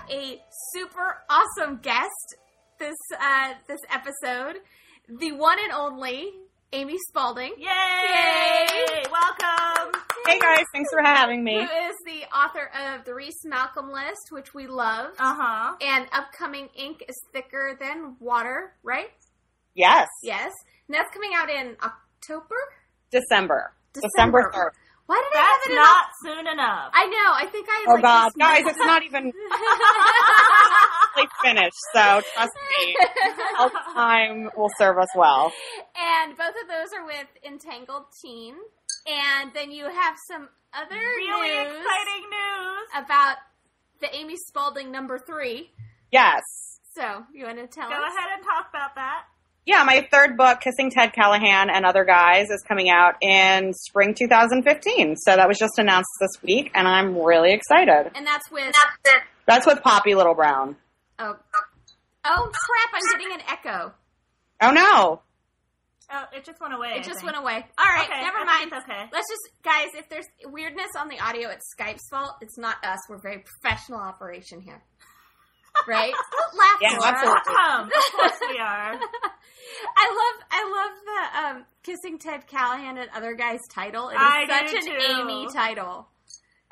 and we have a super awesome guest this uh, this episode, the one and only Amy Spalding. Yay! Yay! Welcome. Hey guys, thanks for having Who me. is the author of the Reece Malcolm list, which we love, Uh huh. and upcoming Ink is Thicker Than Water, right? Yes, Yes. And that's coming out in October? December. December. December 3rd. Why did I That's have it in not soon enough. I know. I think I. Oh like, god, just guys, it's not even finished, so trust me. All time will serve us well. and both of those are with Entangled Teen. And then you have some other really news exciting news. about the Amy Spalding number three. Yes. So you want to tell Go us? ahead and talk about that. Yeah, my third book, Kissing Ted Callahan and Other Guys, is coming out in spring 2015. So that was just announced this week, and I'm really excited. And that's with. That's with Poppy Little Brown. Oh, oh crap! I'm getting an echo. Oh no. Oh, it just went away. It I just think. went away. All right, Okay, never I mind. think it's okay. Let's just, guys, if there's weirdness on the audio, it's Skype's fault. It's not us. We're very professional operation here. Right? Don't laugh, Yeah, Laura. absolutely. Um, of course we are. I love, I love the um, kissing Ted Callahan and other guys title. It is I such an too. Amy title.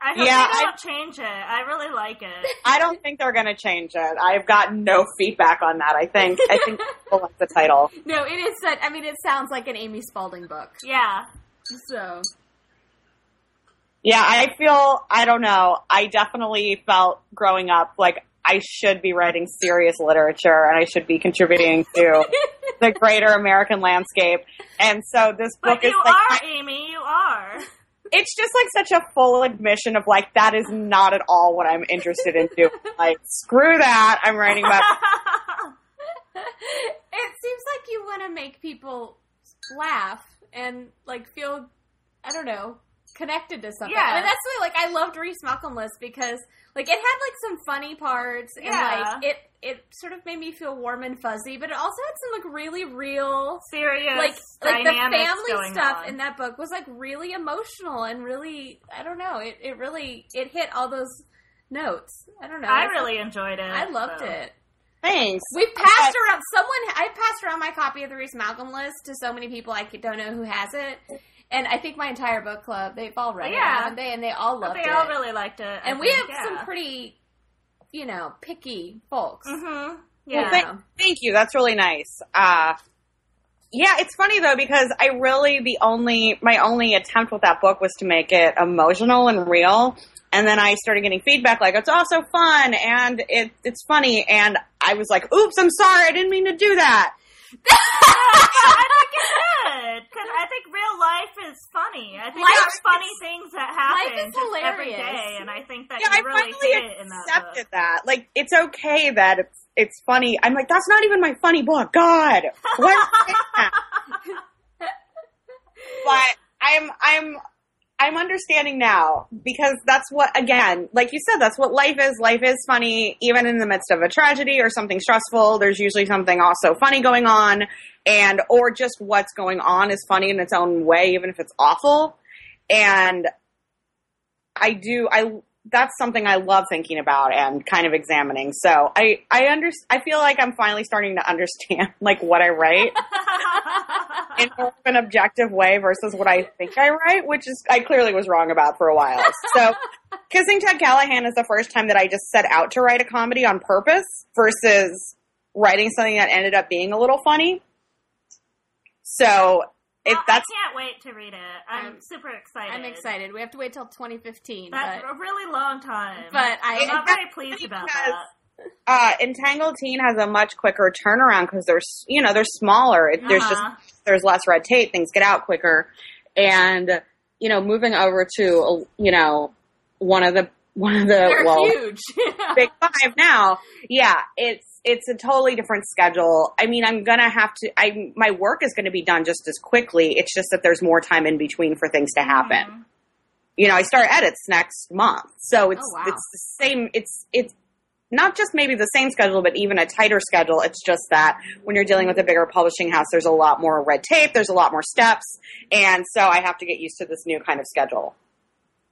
I hope Yeah, they don't change it. I really like it. I don't think they're going to change it. I've gotten no feedback on that. I think I think people like the title. No, it is such. I mean, it sounds like an Amy Spalding book. Yeah. So Yeah, I feel I don't know. I definitely felt growing up like I should be writing serious literature and I should be contributing to the greater American landscape. And so this book But is you like are, Amy. You are. it's just like such a full admission of like that is not at all what I'm interested in doing. Like screw that. I'm writing about it seems like you want to make people laugh and like feel, I don't know, connected to something. Yeah. and that's why, like, I loved Reece Malcolm List because, like, it had like some funny parts and Yeah. like it it sort of made me feel warm and fuzzy, but it also had some like really real. Serious. Like like the family stuff on. in that book was like really emotional and really I don't know it, it really it hit all those notes I don't know I It's- really enjoyed it. I loved so. it Thanks. We've passed around someone. I passed around my copy of the Reece Malcolm list to so many people I don't know who has it, and I think my entire book club they've all read it, Yeah. haven't they? And they all loved they it. They all really liked it. I and we have think, some pretty, you know, picky folks. Mm-hmm. Well, Yeah. thank, thank you. That's really nice. Uh, yeah, it's funny though because I really the only my only attempt with that book was to make it emotional and real, and then I started getting feedback like it's also fun and it it's funny, and I was like, "Oops, I'm sorry, I didn't mean to do that." I think it should because I think real life is funny. I think Life there's funny things that happen life is just every hilarious. day, and I think that Yeah, I you really finally did it in that accepted book. that. Like, it's okay that it's it's funny. I'm like, that's not even my funny book. God, why am I saying that? but I'm I'm I'm understanding now because that's what again, like you said, that's what life is. Life is funny, even in the midst of a tragedy or something stressful. There's usually something also funny going on, and or just what's going on is funny in its own way, even if it's awful. And I do I that's something I love thinking about and kind of examining. So I I under I feel like I'm finally starting to understand like what I write in more of an objective way versus what I think I write, which is I clearly was wrong about for a while. So Kissing Ted Callahan is the first time that I just set out to write a comedy on purpose versus writing something that ended up being a little funny. So if Well, that's I can't wait to read it. I'm I'm- super excited. I'm excited. We have to wait till 2015, That's but a really long time. but I I'm not very pleased about that. Uh, Entangled Teen has a much quicker turnaround because they're you know they're smaller. It, There's just Uh-huh. there's less red tape. Things get out quicker, and you know moving over to you know one of the one of the they're well huge. big five now. Yeah, it's it's a totally different schedule. I mean, I'm gonna have to. I my work is gonna be done just as quickly. It's just that there's more time in between for things to happen. Mhm. You know, I start edits next month, so it's Oh, wow. it's the same. It's it's not just maybe the same schedule, but even a tighter schedule. It's just that when you're dealing with a bigger publishing house, there's a lot more red tape, there's a lot more steps, and so I have to get used to this new kind of schedule.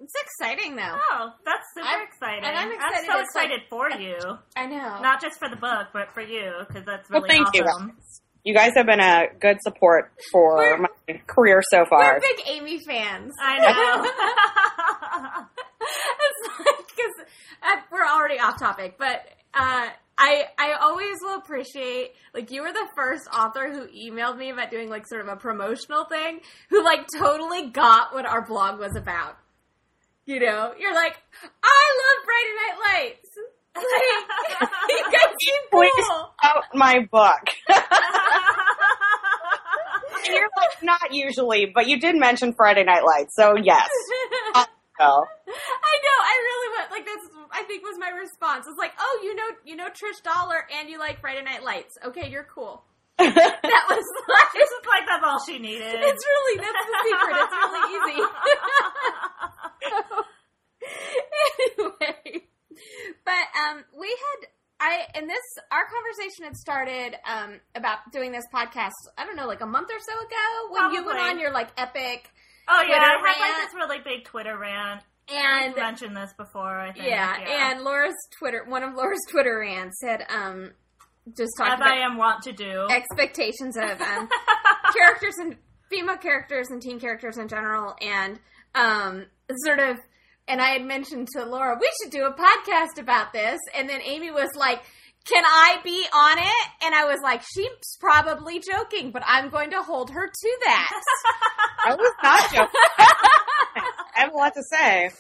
It's exciting though. Oh, that's super I'm- exciting. and I'm excited so it's like- excited for you. I know. Not just for the book, but for you, because that's Well, really thank you. awesome. You guys have been a good support for my career so far. We're far. big Amy fans. I know. because uh, we're already off topic, but uh, I I always will appreciate like you were the first author who emailed me about doing like sort of a promotional thing, who like totally got what our blog was about. You know, you're like, I love Friday Night Lights. Like, you guys seem cool. out my book. And you're like, not usually, but you did mention Friday Night Lights, so yes. So, I know. I really went like that's. I think was my response. It's like, oh, you know, you know Trish Doller, and you like Friday Night Lights. Okay, you're cool. That was like, This is like that's all she needed. it's really that's the secret. It's really easy. anyway, but um, we had I and this our conversation had started um about doing this podcast. I don't know, like a month or so ago when you went on your like epic oh yeah, Twitter I had rant. like this really big Twitter rant. and I've mentioned this before. I think. Yeah, and Laura's Twitter, one of Laura's Twitter rants had um just talked as about I am wont to do. expectations of um, characters and female characters and teen characters in general, and um sort of. And I had mentioned to Laura, we should do a podcast about this. And then Amy was like, can I be on it? And I was like, she's probably joking, but I'm going to hold her to that. I was not joking. I have a lot to say.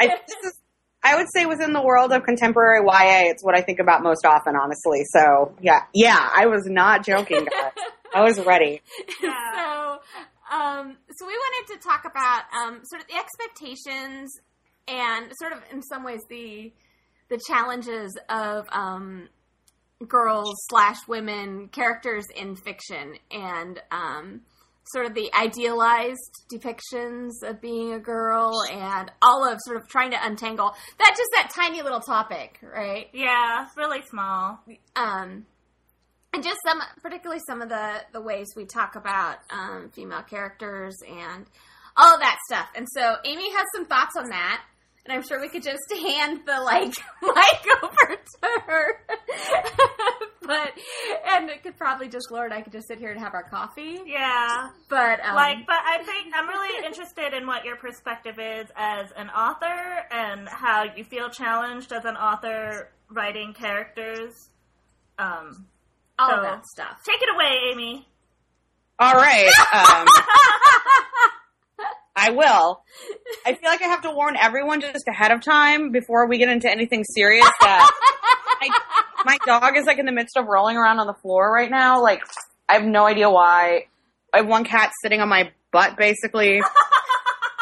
I, this is, I would say within the world of contemporary YA, it's what I think about most often, honestly. So, yeah. Yeah, I was not joking, guys. I was ready. Yeah. so, um, so we wanted to talk about um, sort of the expectations and sort of in some ways the the challenges of um, girls slash women characters in fiction and um, sort of the idealized depictions of being a girl and all of sort of trying to untangle that just that tiny little topic right Yeah, it's really small. um, and just some, particularly some of the the ways we talk about um, female characters and all of that stuff. And so Amy has some thoughts on that, and I'm sure we could just hand the like mic over to her. but and it could probably just Laura and I could just sit here and have our coffee. Yeah. But um, like, but I think I'm really interested in what your perspective is as an author and how you feel challenged as an author writing characters. Um, all so- of that stuff. take it away, Amy. All right. Um, I will. I feel like I have to warn everyone just ahead of time before we get into anything serious that my, dog is like in the midst of rolling around on the floor right now. Like, I have no idea why. I have one cat sitting on my butt basically.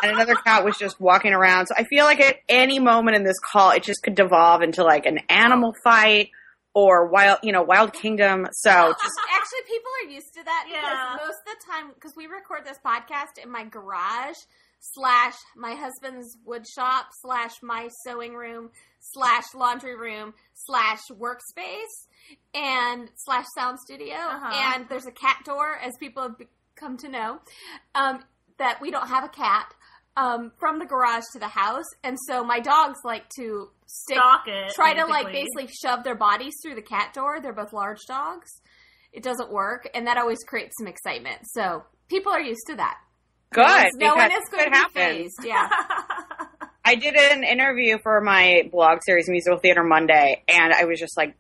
And another cat was just walking around. So I feel like at any moment in this call, it just could devolve into like an animal or wild, you know, Wild Kingdom. So just Actually, people are used to that Yeah. because most of the time, because we record this podcast in my garage slash my husband's wood shop slash my sewing room slash laundry room slash workspace and slash sound studio Uh-huh. and there's a cat door as people have come to know um, that we don't have a cat um, from the garage to the house and so my dogs like to stick Stalk it. try to like basically shove their bodies through the cat door. They're both large dogs. It doesn't work, and that always creates some excitement. So people are used to that. good. No one is going it to be phased. Yeah. I did an interview for my blog series, Musical Theater Monday, and I was just like,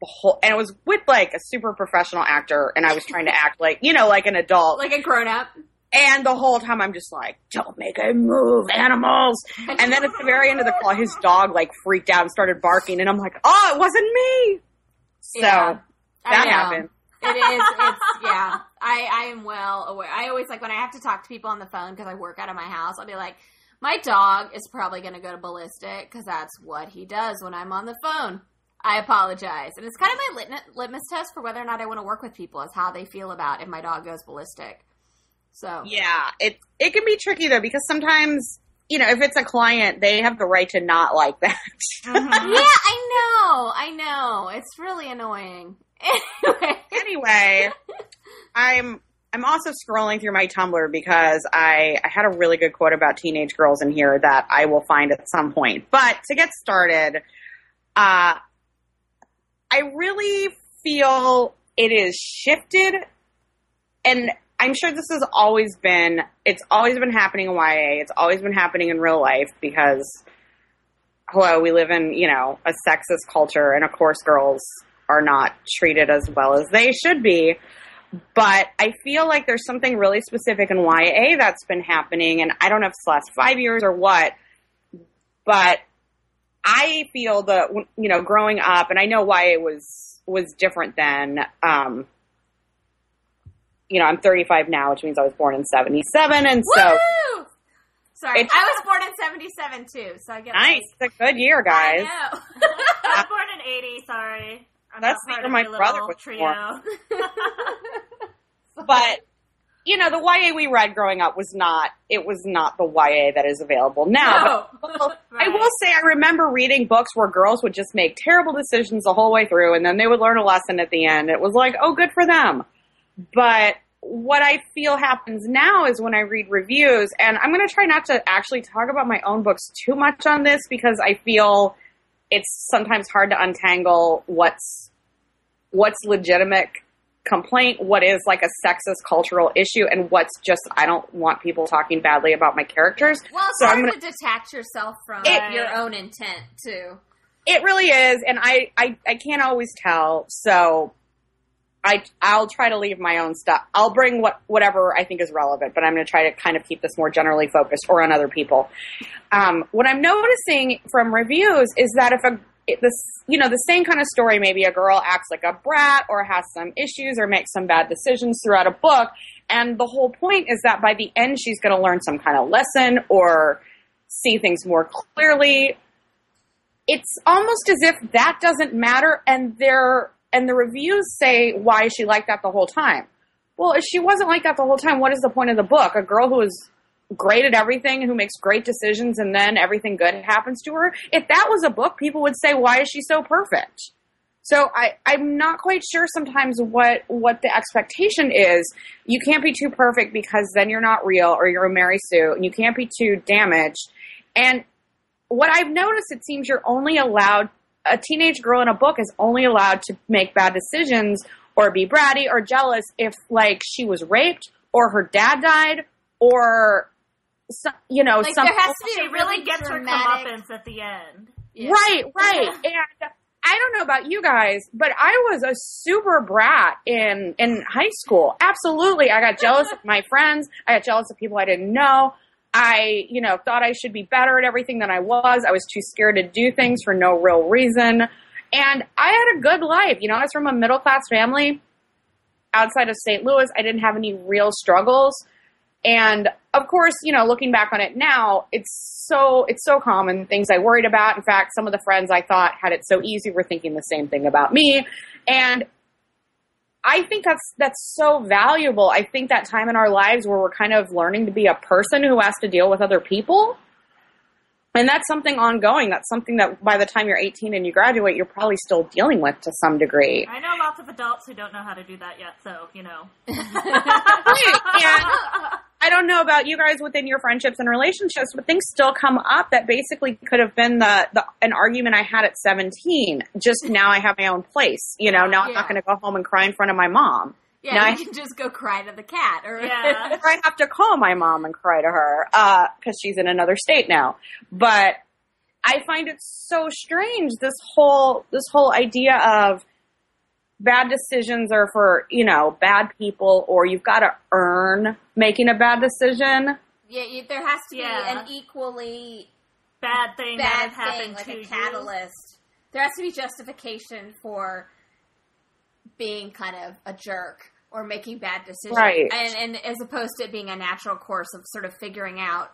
the whole, and it was with like a super professional actor, and I was trying to act like, you know, like an adult. like a grown up. And the whole time I'm just like, don't make a move, animals. And then at the very end of the call, his dog like freaked out and started barking, and I'm like, oh, it wasn't me. So Yeah. That happened. It is. It's yeah. I I am well aware. I always like when I have to talk to people on the phone because I work out of my house. I'll be like, my dog is probably going to go to ballistic because that's what he does when I'm on the phone. I apologize, and it's kind of my litmus test for whether or not I want to work with people is how they feel about if my dog goes ballistic. So Yeah, it it can be tricky though because sometimes you know if it's a client, they have the right to not like that. Mhm. yeah, I know, I know. It's really annoying. Anyway, anyway, I'm I'm also scrolling through my Tumblr because I, I had a really good quote about teenage girls in here that I will find at some point. But to get started, uh, I really feel it is shifted, and I'm sure this has always been. It's always been happening in YA. It's always been happening in real life because, hello, we live in you know a sexist culture, and of course, girls are not treated as well as they should be. But I feel like there's something really specific in YA that's been happening, and I don't know if it's last five years or what, but I feel that you know, growing up, and I know YA was was different then. Um, you know, I'm 35 now, which means I was born in 77, and so Woo! Sorry, It's- I was born in '77 too, so I get nice. It's a good year, guys. I know. I was born in 80, sorry. I'm That's not the year my brother was trio. but you know, the YA we read growing up was not. It was not the YA that is available now. No. But well, I will say, I remember reading books where girls would just make terrible decisions the whole way through, and then they would learn a lesson at the end. It was like, oh, good for them. But what I feel happens now is when I read reviews, and I'm going to try not to actually talk about my own books too much on this because I feel it's sometimes hard to untangle what's what's legitimate complaint, what is like a sexist cultural issue, and what's just I don't want people talking badly about my characters. well, it's So I'm gonna- to detach yourself from It- your own intent too. It really is, and I, I, I can't always tell. So I I'll try to leave my own stuff. I'll bring what whatever I think is relevant, but I'm going to try to kind of keep this more generally focused or on other people. Um, what I'm noticing from reviews is that if a this you know the same kind of story, maybe a girl acts like a brat or has some issues or makes some bad decisions throughout a book, and the whole point is that by the end she's going to learn some kind of lesson or see things more clearly it's almost as if that doesn't matter and they're and the reviews say why is she like that the whole time well if she wasn't like that the whole time what is the point of the book a girl who is great at everything who makes great decisions and then everything good happens to her if that was a book people would say why is she so perfect so I, I'm not quite sure sometimes what what the expectation is. You can't be too perfect because then you're not real or you're a Mary Sue, and you can't be too damaged. And what I've noticed, it seems you're only allowed a teenage girl in a book is only allowed to make bad decisions or be bratty or jealous if like she was raped or her dad died or some, you know Like some there has to be She really really gets her dramatic. comeuppance at the end. Yeah. Right, right. and I don't know about you guys, but I was a super brat in in high school. Absolutely. I got jealous of my friends. I got jealous of people I didn't know. I, you know, thought I should be better at everything than I was. I was too scared to do things for no real reason. And I had a good life. You know, I was from a middle class family outside of St. Louis. I didn't have any real struggles. And of course, you know, looking back on it now, it's so it's so common things I worried about. In fact, some of the friends I thought had it so easy were thinking the same thing about me. And I think that's that's so valuable. I think that time in our lives where we're kind of learning to be a person who has to deal with other people. And that's something ongoing. That's something that by the time you're 18 and you graduate, you're probably still dealing with to some degree. I know lots of adults who don't know how to do that yet, so, you know. and I don't know about you guys within your friendships and relationships, but things still come up that basically could have been the, the an argument I had at 17. Just now I have my own place. You know, now I'm not going to go home and cry in front of my mom. Yeah, No, you I- can just go cry to the cat, or Yeah. Or I have to call my mom and cry to her uh, because she's in another state now. But I find it so strange this whole this whole idea of bad decisions are for you know bad people or you've got to earn making a bad decision. yeah, you, there has to be an equally Bad thing bad that has thing, happened like to a you. catalyst. There has to be justification for being kind of a jerk or making bad decisions, Right. And, and as opposed to it being a natural course of sort of figuring out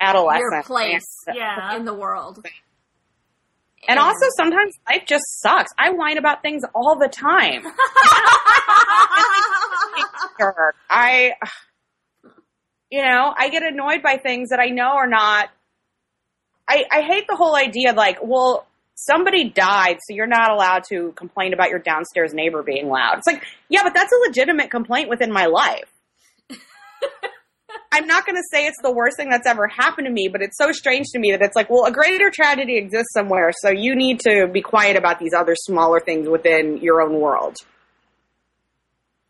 Adolescent. your place Yeah. in the world. And also sometimes life just sucks. I whine about things all the time. I, you know, I get annoyed by things that I know are not. I, I hate the whole idea like, well, somebody died, so you're not allowed to complain about your downstairs neighbor being loud. It's like, yeah, but that's a legitimate complaint within my life. I'm not going to say it's the worst thing that's ever happened to me, but it's so strange to me that it's like, well, a greater tragedy exists somewhere, so you need to be quiet about these other smaller things within your own world.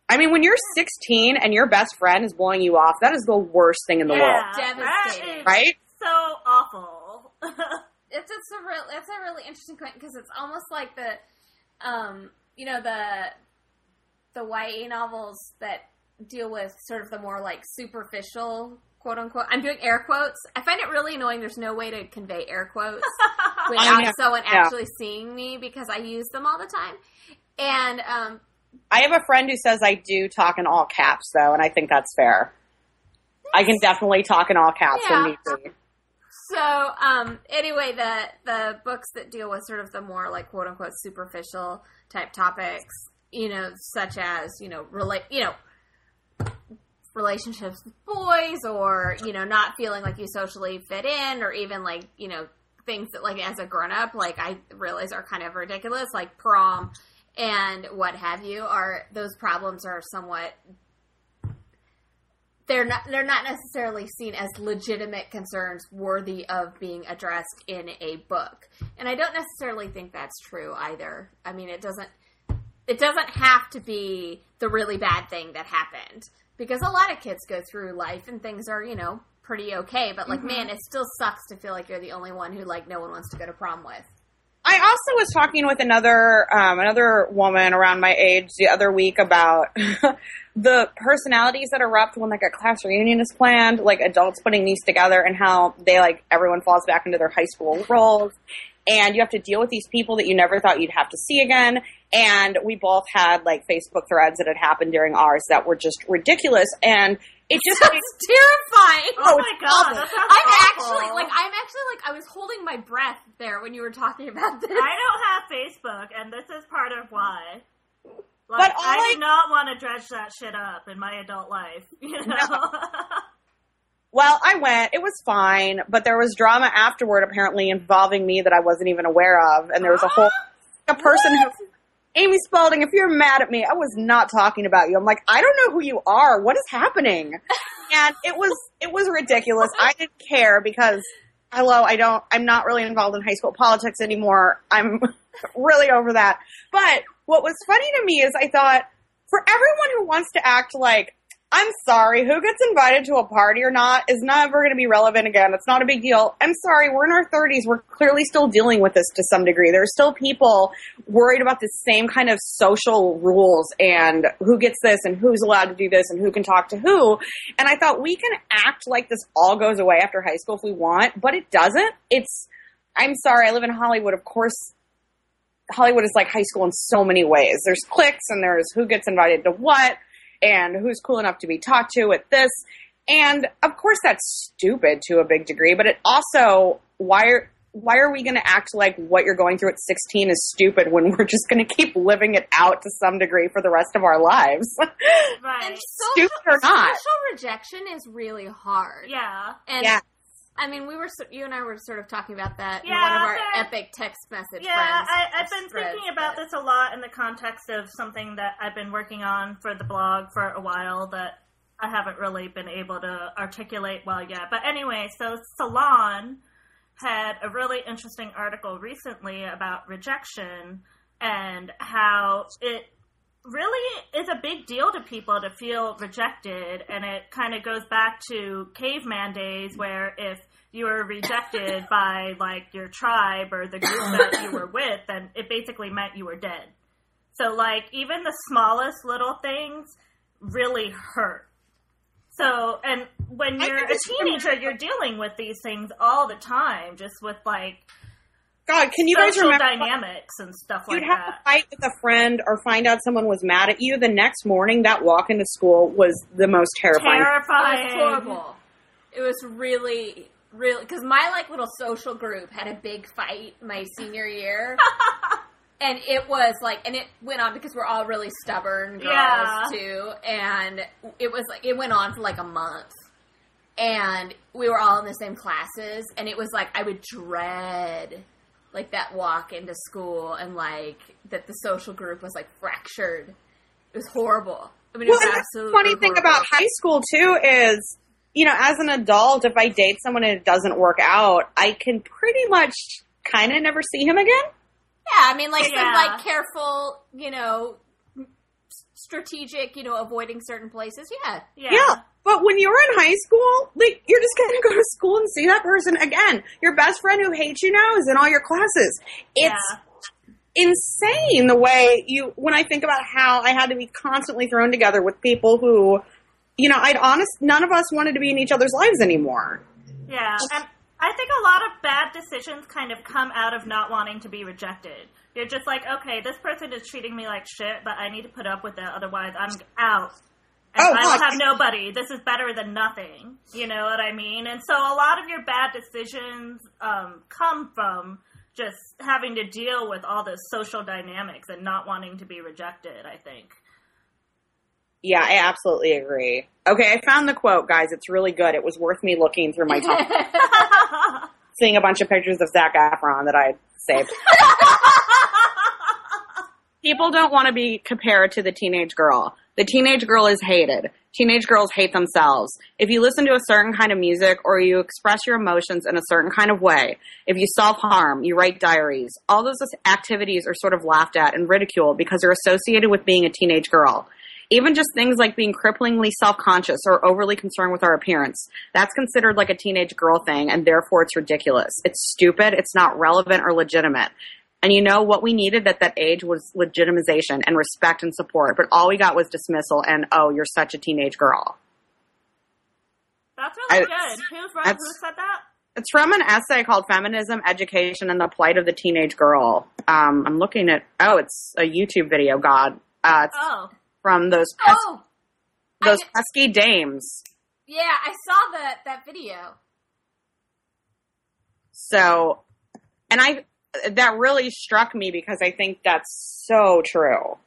I mean, when you're 16 and your best friend is blowing you off, that is the worst thing in the world, yeah, Devastating. right? So awful. it's it's a real it's a really interesting point because it's almost like the um you know the the YA novels that deal with sort of the more like superficial quote unquote I'm doing air quotes. I find it really annoying there's no way to convey air quotes without someone Yeah. actually seeing me because I use them all the time. And um I have a friend who says I do talk in all caps, though, and I think that's fair. I can definitely talk in all caps Yeah. So, um, anyway, the the books that deal with sort of the more like quote unquote superficial type topics, you know, such as you know, relate, you know, relationships with boys, or you know, not feeling like you socially fit in, or even like you know, things that like as a grown up, like I realize are kind of ridiculous, like prom and what have you. Are those problems are somewhat they're not they're not necessarily seen as legitimate concerns worthy of being addressed in a book. And I don't necessarily think that's true either. I mean, it doesn't it doesn't have to be the really bad thing that happened because a lot of kids go through life and things are, you know, pretty okay, but like man, it still sucks to feel like you're the only one who like no one wants to go to prom with. I also was talking with another um, another woman around my age the other week about the personalities that erupt when like a class reunion is planned, like adults putting these together, and how they like everyone falls back into their high school roles, and you have to deal with these people that you never thought you'd have to see again. And we both had like Facebook threads that had happened during ours that were just ridiculous, and it just terrifying. oh Oh, my god, awful. I'm actually like I'm actually like I was holding my breath there when you were talking about this. I don't have Facebook, and this is part of why. Like, But I I- do not want to dredge that shit up in my adult life. You know? Well, I went. It was fine, but there was drama afterward, apparently involving me that I wasn't even aware of, and there was a whole a person who. Amy Spalding, if you're mad at me, I was not talking about you. I'm like, I don't know who you are. What is happening? and it was it was ridiculous. I didn't care because hello, I don't I'm not really involved in high school politics anymore. I'm really over that. But what was funny to me is I thought for everyone who wants to act like I'm sorry, who gets invited to a party or not is never going to be relevant again. It's not a big deal. I'm sorry, we're in our 30s. We're clearly still dealing with this to some degree. There's still people worried about the same kind of social rules and who gets this and who's allowed to do this and who can talk to who. And I thought we can act like this all goes away after high school if we want, but it doesn't. It's, I'm sorry, I live in Hollywood. Of course, Hollywood is like high school in so many ways. There's cliques and there's who gets invited to what and who's cool enough to be talked to at this. And of course that's stupid to a big degree, but it also why are why are we going to act like what you're going through at 16 is stupid when we're just going to keep living it out to some degree for the rest of our lives? right. And Stupid or not. social rejection is really hard. yeah. And Yeah. I mean, we were you and I were sort of talking about that in Yeah, one of our epic text message. Yeah, friends I, uh, I've been threads, thinking about but- this a lot in the context of something that I've been working on for the blog for a while that I haven't really been able to articulate well yet. But anyway, so Salon had a really interesting article recently about rejection and how it really is a big deal to people to feel rejected and it kind of goes back to caveman days where if you were rejected by like your tribe or the group that you were with then it basically meant you were dead. So like even the smallest little things really hurt. So and when you're a teenager you're dealing with these things all the time just with like God, can you guys social remember dynamics and stuff like you'd have that. to fight with a friend or find out someone was mad at you. The next morning that walk into school was the most terrifying. It was horrible. It was really, really because my like little social group had a big fight my senior year, and it was like, and it went on because we're all really stubborn girls Yeah. too, and it was like it went on for like a month, and we were all in the same classes, and it was like I would dread like that walk into school and like that the social group was like fractured. It was horrible. I mean, it Well, was and the absolutely funny thing about high school too is, you know, as an adult, if I date someone and it doesn't work out, I can pretty much kind of never see him again. Yeah, I mean, like some like careful, you know, strategic, you know, avoiding certain places. Yeah, Yeah. Yeah. But when you're in high school, like you're just gonna go to school and see that person again. Your best friend who hates you now is in all your classes. It's Yeah. insane the way you when I think about how I had to be constantly thrown together with people who you know, I'd honest none of us wanted to be in each other's lives anymore. Yeah, and I think a lot of bad decisions kind of come out of not wanting to be rejected. You're just like, okay, this person is treating me like shit, but I need to put up with it, otherwise I'm out. And Oh, I will have nobody. This is better than nothing. You know what I mean? And so a lot of your bad decisions um, come from just having to deal with all the social dynamics and not wanting to be rejected, I think. Yeah, I absolutely agree. Okay, I found the quote, guys. It's really good. It was worth me looking through my time, seeing a bunch of pictures of Zac Efron that I saved. People don't want to be compared to the teenage girl. The teenage girl is hated. Teenage girls hate themselves. If you listen to a certain kind of music or you express your emotions in a certain kind of way, if you self harm, you write diaries, all those activities are sort of laughed at and ridiculed because they're associated with being a teenage girl. Even just things like being cripplingly self conscious or overly concerned with our appearance, that's considered like a teenage girl thing and therefore it's ridiculous. It's stupid, it's not relevant or legitimate. And you know what we needed at that age was legitimization and respect and support, but all we got was dismissal and oh, you're such a teenage girl. That's really I- good. Who's who that's- said that? It's from an essay called Feminism, Education, and the Plight of the Teenage Girl. Um, I'm looking at, oh, it's a YouTube video, God. Uh, it's Oh, from those pes- oh, those did- pesky dames. yeah, I saw that that video. So, and I, that really struck me because I think that's so true.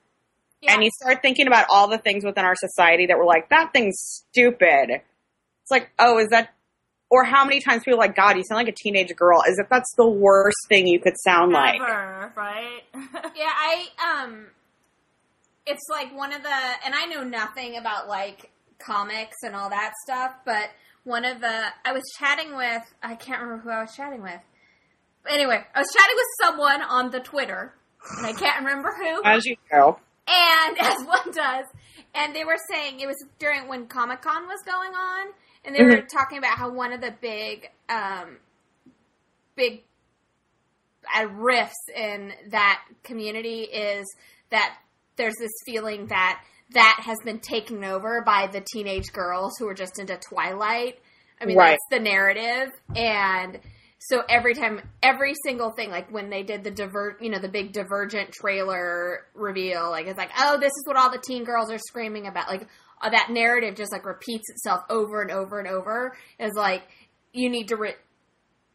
Yeah. And you start thinking about all the things within our society that were like, that thing's stupid. It's like, oh, is that, or how many times people are like, God, you sound like a teenage girl. Is it that's the worst thing you could sound like? right? yeah, I um, it's like one of the, and I know nothing about like comics and all that stuff, but one of the, I was chatting with, I can't remember who I was chatting with. Anyway, I was chatting with someone on the Twitter, and I can't remember who. As you know. and as one does, and they were saying it was during when Comic Con was going on, and they were talking about how one of the big, um, big uh, rifts in that community is that there's this feeling that that has been taken over by the teenage girls who are just into Twilight. I mean, Right. that's the narrative, and so every time, every single thing, like when they did the divert, you know, the big Divergent trailer reveal, like it's like, oh, this is what all the teen girls are screaming about. Like uh, that narrative just like repeats itself over and over and over. Is like you need to, re-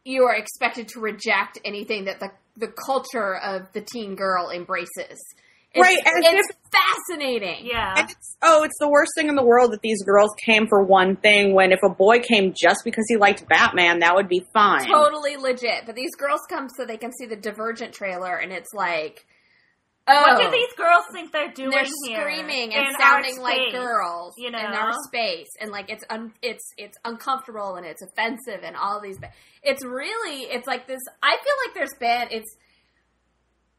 you are expected to reject anything that the the culture of the teen girl embraces. It's, Right, and it's fascinating. yeah. And it's, oh, it's the worst thing in the world that these girls came for one thing when if a boy came just because he liked Batman, that would be fine. totally legit. But these girls come so they can see the Divergent trailer, and it's like, oh, What do oh, these girls think they're doing they're here? screaming and sounding our like girls you know, in our space, and like it's un- it's it's uncomfortable and it's offensive and all these. It's really it's like this. I feel like there's been it's.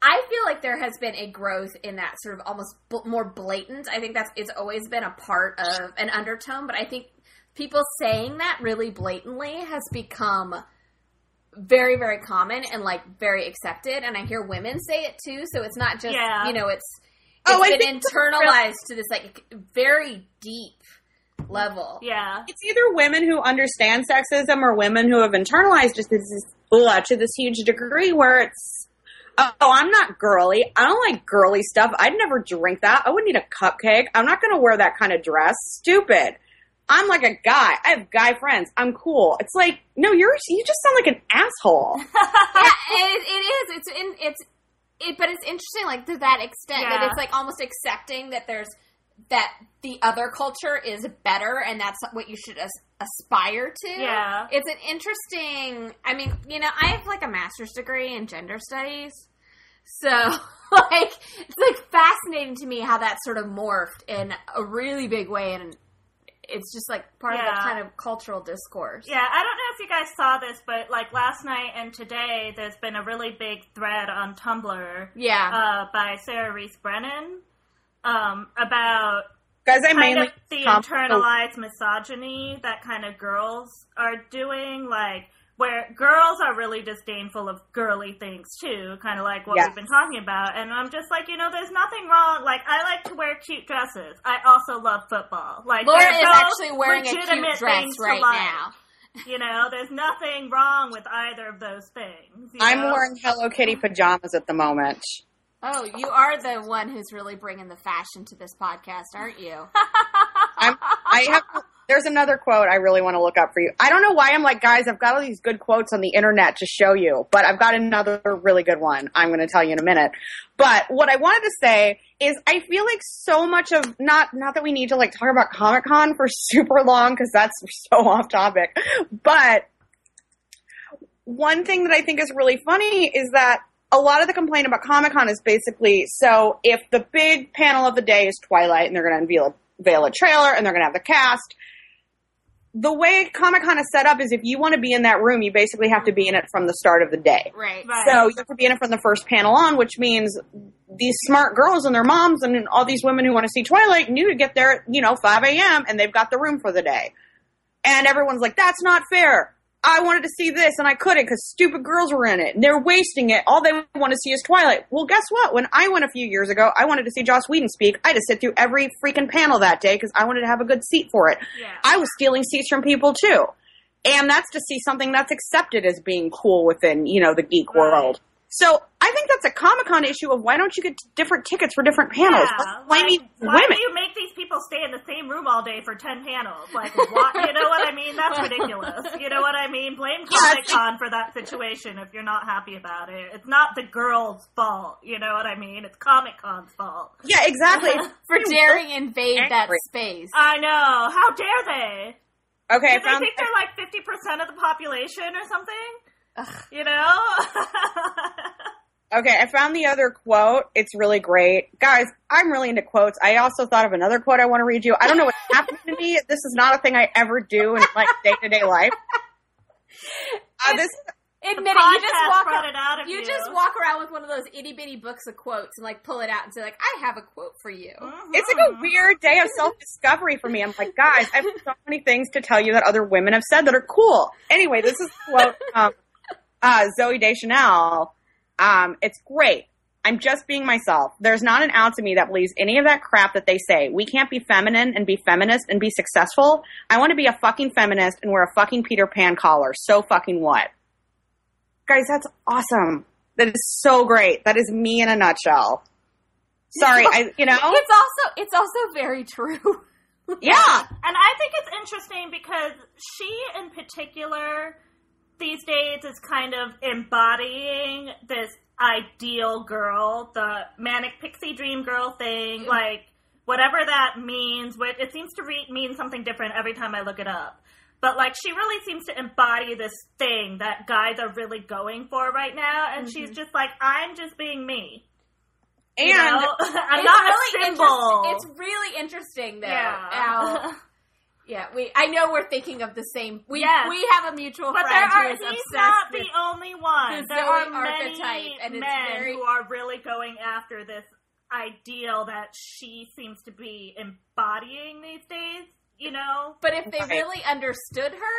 I feel like there has been a growth in that sort of almost bl- more blatant. I think that's it's always been a part of an undertone, but I think people saying that really blatantly has become very very common and like very accepted and i hear women say it too so it's not just Yeah. you know it's Oh, it's I been think the internalized to this like very deep level Yeah. It's either women who understand sexism or women who have internalized just this ugh, to this huge degree where it's oh, I'm not girly. I don't like girly stuff. I'd never drink that. I wouldn't eat a cupcake. I'm not going to wear that kind of dress. Stupid. I'm like a guy. I have guy friends. I'm cool. It's like, no, you're you just sound like an asshole. yeah it, it is it's in it's it but it's interesting like to that extent that it's like almost accepting that there's that the other culture is better and that's what you should as- aspire to Yeah. it's an interesting i mean you know i have like a master's degree in gender studies so like it's like fascinating to me how that sort of morphed in a really big way, and it's just like part of Yeah. the kind of cultural discourse. Yeah, I don't know if you guys saw this, but like last night and today, there's been a really big thread on Tumblr yeah. uh, by Sarah Rees Brennan um, about Guys, I kind mainly of the comp- internalized misogyny that kind of girls are doing, like where girls are really disdainful of girly things too, kind of like what Yes. we've been talking about. And I'm just like, you know, there's nothing wrong. Like I like to wear cute dresses. I also love football. Like Laura they're is actually wearing a cute legitimate dress things right like. now. You know, there's nothing wrong with either of those things. I'm know? wearing Hello Kitty pajamas at the moment. Oh, you are the one who's really bringing the fashion to this podcast, aren't you? I'm, I have. There's another quote I really want to look up for you. I don't know why I'm like, guys, I've got all these good quotes on the internet to show you, but I've got another really good one. I'm going to tell you in a minute. But what I wanted to say is, I feel like so much of not not that we need to like talk about Comic Con for super long because that's so off topic, but one thing that I think is really funny is that a lot of the complaint about Comic Con is basically so if the big panel of the day is Twilight and they're going to unveil unveil a trailer and they're going to have the cast. The way Comic Con is set up is if you want to be in that room, you basically have to be in it from the start of the day. Right. Right. So you have to be in it from the first panel on, which means these smart girls and their moms and all these women who want to see Twilight knew to get there at, you know, 5 a.m. and they've got the room for the day. And everyone's like, that's not fair. I wanted to see this and I couldn't because stupid girls were in it. And they're wasting it. All they want to see is Twilight. Well, guess what? When I went a few years ago, I wanted to see Joss Whedon speak. I had to sit through every freaking panel that day because I wanted to have a good seat for it. Yeah. I was stealing seats from people too. And that's to see something that's accepted as being cool within, you know, the geek Right. world. So I think that's a Comic Con issue of why don't you get different tickets for different panels? Yeah, why like, need why women? do you make these people stay in the same room all day for ten panels? Like, what, you know what I mean? That's ridiculous. You know what I mean? Blame Comic Con for that situation if you're not happy about it. It's not the girl's fault. You know what I mean? It's Comic Con's fault. Yeah, exactly. For daring invade that space. I know. How dare they? okay, I Do they found think they're like fifty percent of the population or something? You know? Okay, I found the other quote. It's really great. Guys, I'm really into quotes. I also thought of another quote I want to read you. I don't know what's happened to me. This is not a thing I ever do in like day to day life. Uh, this Admit it, you just walk brought it out of you you. just walk around with one of those itty bitty books of quotes and like pull it out and say like, I have a quote for you. it's like a weird day of self discovery for me. I'm like, guys, I have so many things to tell you that other women have said that are cool. Anyway, this is quote um, uh, Zooey Deschanel. Um, it's great. I'm just being myself. There's not an ounce of me that believes any of that crap that they say. We can't be feminine and be feminist and be successful. I want to be a fucking feminist and wear a fucking Peter Pan collar. So fucking what? Guys, that's awesome. That is so great. That is me in a nutshell. Sorry, I you know It's also it's also very true. yeah. And I think it's interesting because she, in particular, these days is kind of embodying this ideal girl, the manic pixie dream girl thing, mm-hmm. like whatever that means. Which it seems to re- mean something different every time I look it up. But like, she really seems to embody this thing that guys are really going for right now, and she's mm-hmm. just like, I'm just being me. And You know? I'm it's not really a symbol. interest- It's really interesting though. yeah. How, yeah, we I know we're thinking of the same. We Yes. we have a mutual But there friend are, who is he's obsessed not the only one. the There Zoe are many archetype, and it's men very- who are really going after this ideal that she seems to be embodying these days. You know? But if they Right. really understood her,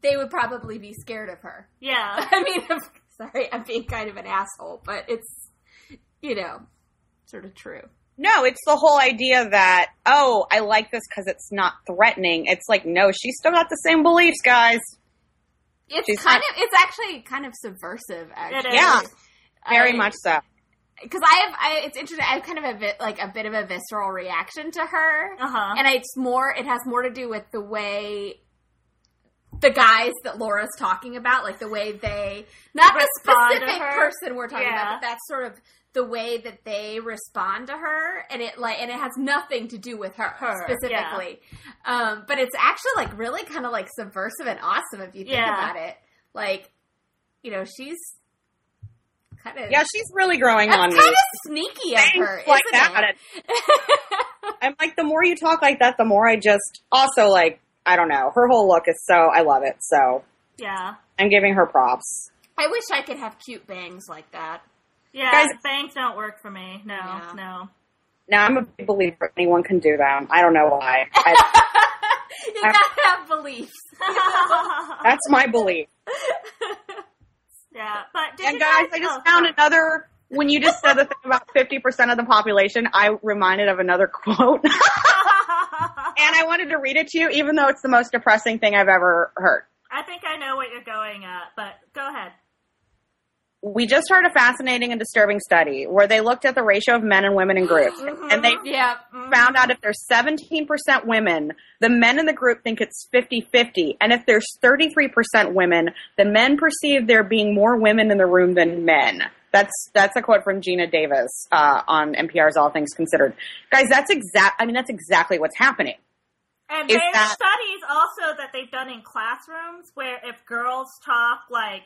they would probably be scared of her. Yeah. I mean, I'm, sorry, I'm being kind of an asshole, but it's you know sort of true. No, it's the whole idea that, oh, I like this because it's not threatening. It's like, no, she's still got the same beliefs, guys. It's She's kind not- of it's actually kind of subversive. Actually. Yeah, very I- much so. because I have. I, it's interesting. I have kind of a bit like a bit of a visceral reaction to her, Uh huh. and it's more. It has more to do with the way the guys that Laura's talking about, like the way they not the Respond to specific person we're talking Yeah. about, but that's sort of the way that they respond to her, and it like and it has nothing to do with her, Her, specifically. Um, but it's actually like really kind of like subversive and awesome if you think Yeah. about it. Like, you know, she's Kind of. Yeah, she's really growing That's on kind me. of sneaky of her, like isn't that. it? I'm like, the more you talk like that, the more I just also like, I don't know. Her whole look is so, I love it. So Yeah. I'm giving her props. I wish I could have cute bangs like that. Yeah, Guys- bangs don't work for me. No, Yeah. no. Now I'm a big believer anyone can do them. I don't know why. I, you gotta have beliefs. that's my belief. yeah, but did And you guys, I just oh, found sorry. another. When you just said the thing about 50% of the population, I reminded of another quote. and I wanted to read it to you, even though it's the most depressing thing I've ever heard. I think I know what you're going at, but go ahead. We just heard a fascinating and disturbing study where they looked at the ratio of men and women in groups. And they yeah. found out if there's 17% women, the men in the group think it's 50-50. And if there's 33% women, the men perceive there being more women in the room than men. That's that's a quote from Geena Davis uh, on NPR's All Things Considered. Guys, that's exact. I mean, that's exactly what's happening. And there's that- studies also that they've done in classrooms where if girls talk like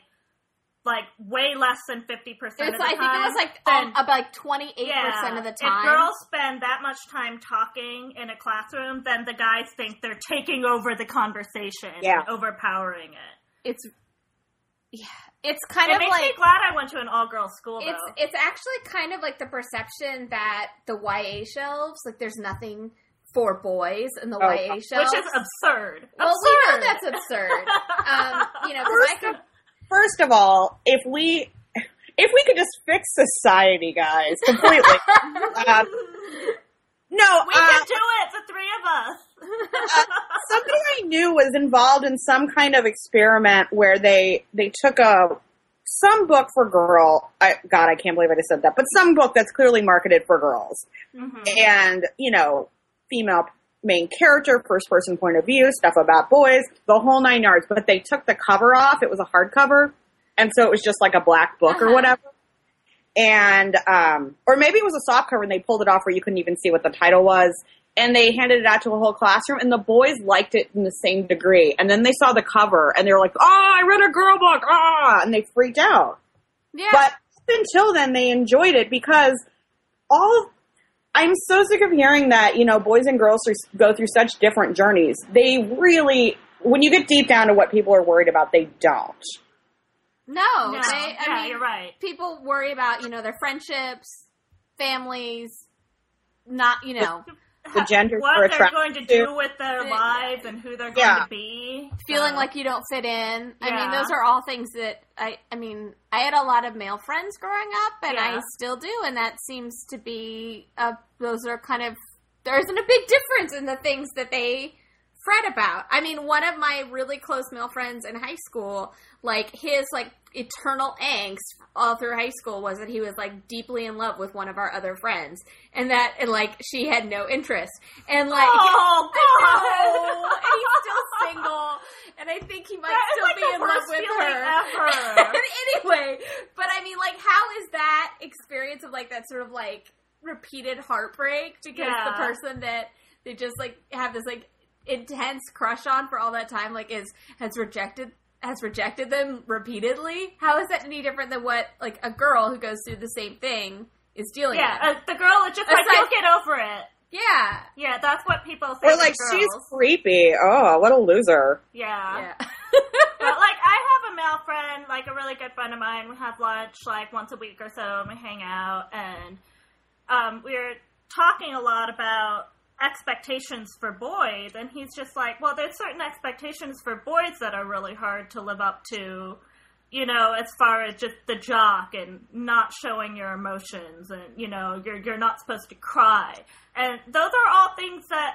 like way less than fifty percent It's, of the time. I think it was like then- um, about like twenty eight yeah, percent of the time. If girls spend that much time talking in a classroom, then the guys think they're taking over the conversation, Yeah. and overpowering it. it's yeah, it's kind It of makes like me glad I went to an all girls school it's though. it's actually kind of like the perception that the YA shelves like there's nothing for boys in the Oh, YA shelves, which is absurd. well, absurd. we know that's absurd. um, you know, 'cause I First could, of, first of all, if we if we could just fix society, guys, completely. uh, no, we uh, can do it, the three of us. somebody I knew was involved in some kind of experiment where they they took a some book for girl. I, God, I can't believe I just said that, but some book that's clearly marketed for girls, Mhm. and you know, female main character, first person point of view, stuff about boys, the whole nine yards. But they took the cover off; it was a hardcover, and so it was just like a black book or Uh-huh. whatever. And um, or maybe it was a soft cover, and they pulled it off where you couldn't even see what the title was. And they handed it out to a whole classroom, and the boys liked it in the same degree. And then they saw the cover, and they were like, "Oh, I read a girl book!" Ah, and they freaked out. yeah, But up until then, they enjoyed it because all of, I'm so sick of hearing that, you know, boys and girls are- go through such different journeys. They really, when you get deep down to what people are worried about, they don't. no, No, they, yeah, mean, you're right. people worry about you know their friendships, families, not you know The genders what are they're going to to. do with their lives and who they're going Yeah. to be. feeling So- like you don't fit in. I mean, those are all things that I. I mean, I had a lot of male friends growing up, and I still do, and that seems to be. Uh, those are kind of. There isn't a big difference in the things that they fret about. I mean, one of my really close male friends in high school, like his like eternal angst all through high school was that he was like deeply in love with one of our other friends, and that and like she had no interest, and like. Oh, God. and he's still single, and I think he might That still like be in love with her. ever. anyway, but I mean, like, how is that experience of like that sort of like repeated heartbreak because Yeah. the person that they just like have this like intense crush on for all that time like is has rejected has rejected them repeatedly? How is that any different than what like a girl who goes through the same thing is dealing Yeah, with? uh, the girl is just like, Aside- you'll get over it. yeah, Yeah, that's what people say. Or to like, girls. she's creepy. Oh, what a loser. Yeah. yeah. but like, I have a male friend, like a really good friend of mine. We have lunch like once a week or so, and we hang out, and um, we we're talking a lot about expectations for boys, and he's just like, well, there's certain expectations for boys that are really hard to live up to. You know, as far as just the jock and not showing your emotions, and you know, you're you're not supposed to cry, and those are all things that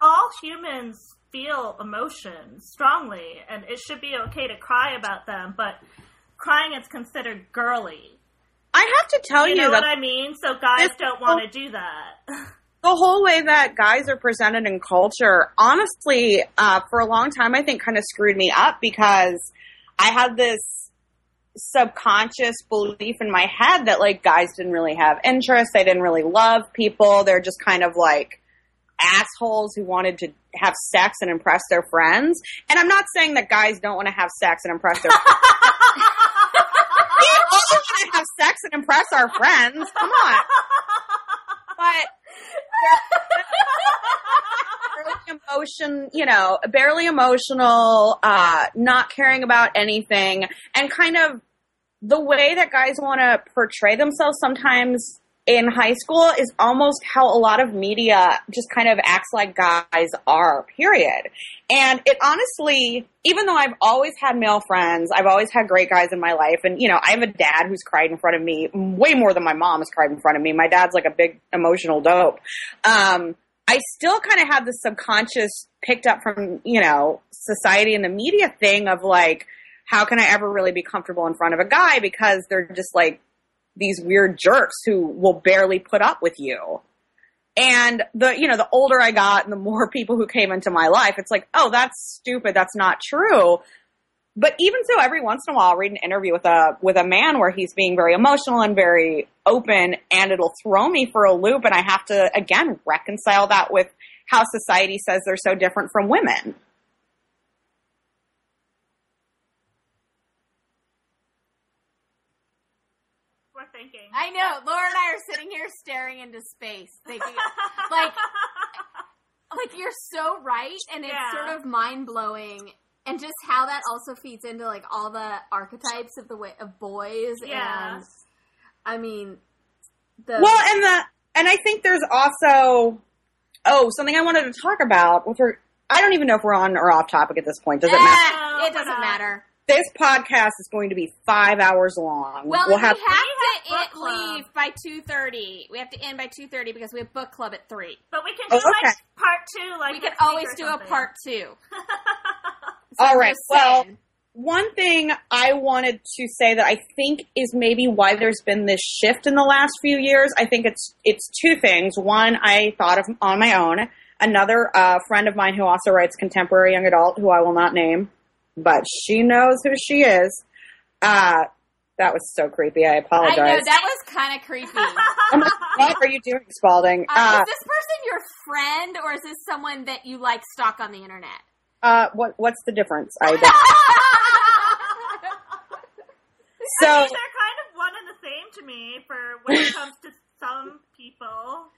all humans feel emotions strongly, and it should be okay to cry about them, but crying is considered girly. I have to tell You you, know that what I mean? So guys don't want to do that. the whole way that guys are presented in culture, honestly, uh, for a long time, I think kind of screwed me up because I had this subconscious belief in my head that like guys didn't really have interest. They didn't really love people. They're just kind of like assholes who wanted to have sex and impress their friends. And I'm not saying that guys don't want to have sex and impress their friends. we all want to have sex and impress our friends. Come on. But emotion, you know, barely emotional, uh, not caring about anything, and kind of the way that guys want to portray themselves sometimes in high school is almost how a lot of media just kind of acts like guys are, period. And it honestly, even though I've always had male friends, I've always had great guys in my life, and you know, I have a dad who's cried in front of me way more than my mom has cried in front of me. My dad's like a big emotional dope. Um, I still kind of have the subconscious picked up from, you know, society and the media thing of like, how can I ever really be comfortable in front of a guy because they're just like these weird jerks who will barely put up with you. And the, you know, the older I got and the more people who came into my life, it's like, oh, that's stupid. That's not true. But even so, every once in a while, I'll read an interview with a, with a man where he's being very emotional and very open and it'll throw me for a loop. And I have to, again, reconcile that with how society says they're so different from women. Thinking. I know. Laura and I are sitting here staring into space, thinking like, like you're so right, and it's Yeah. sort of mind blowing, and just how that also feeds into like all the archetypes of the way of boys. Yeah. And I mean, the Well, and the and I think there's also oh something I wanted to talk about. With her, I don't even know if we're on or off topic at this point. Does it Eh, matter? No, it doesn't not. matter. This podcast is going to be five hours long. Well, we'll we have have, have to it- club. leave by two thirty. We have to end by two thirty because we have book club at three. But we can Oh, do like part two, like We could next week always or do a part two. So All I'm right, just well- one thing I wanted to say that I think is maybe why there's been this shift in the last few years. I think it's it's two things. One, I thought of on my own. Another uh, friend of mine who also writes contemporary young adult, who I will not name, but she knows who she is. Uh, that was so creepy. I I apologize. know that was kind of creepy. I'm like, what are you doing, Spalding? Uh, Uh, is this person your friend or is this someone that you like stalk on the internet? uh, what what's the difference? I don't- I so they're kind of one and the same to me for when it comes to some people.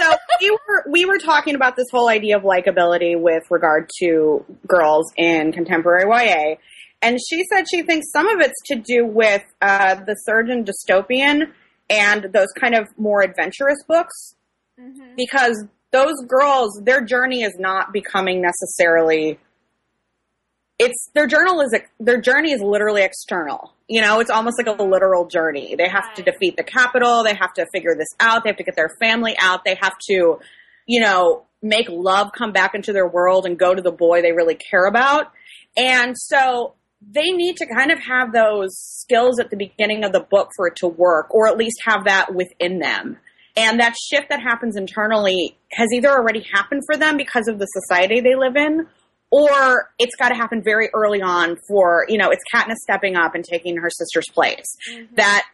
So we were we were talking about this whole idea of likability with regard to girls in contemporary YA, and she said she thinks some of it's to do with uh, the surgeon dystopian and those kind of more adventurous books Mhm. because those girls their journey is not becoming necessarily it's their journal is their journey is literally external. You know it's almost like a literal journey. They have to defeat the Capitol. They have to figure this out. They have to get their family out. They have to you know make love come back into their world and go to the boy they really care about. And so they need to kind of have those skills at the beginning of the book for it to work or at least have that within them. And that shift that happens internally has either already happened for them because of the society they live in, or it's got to happen very early on for, you know, it's Katniss stepping up and taking her sister's place. That,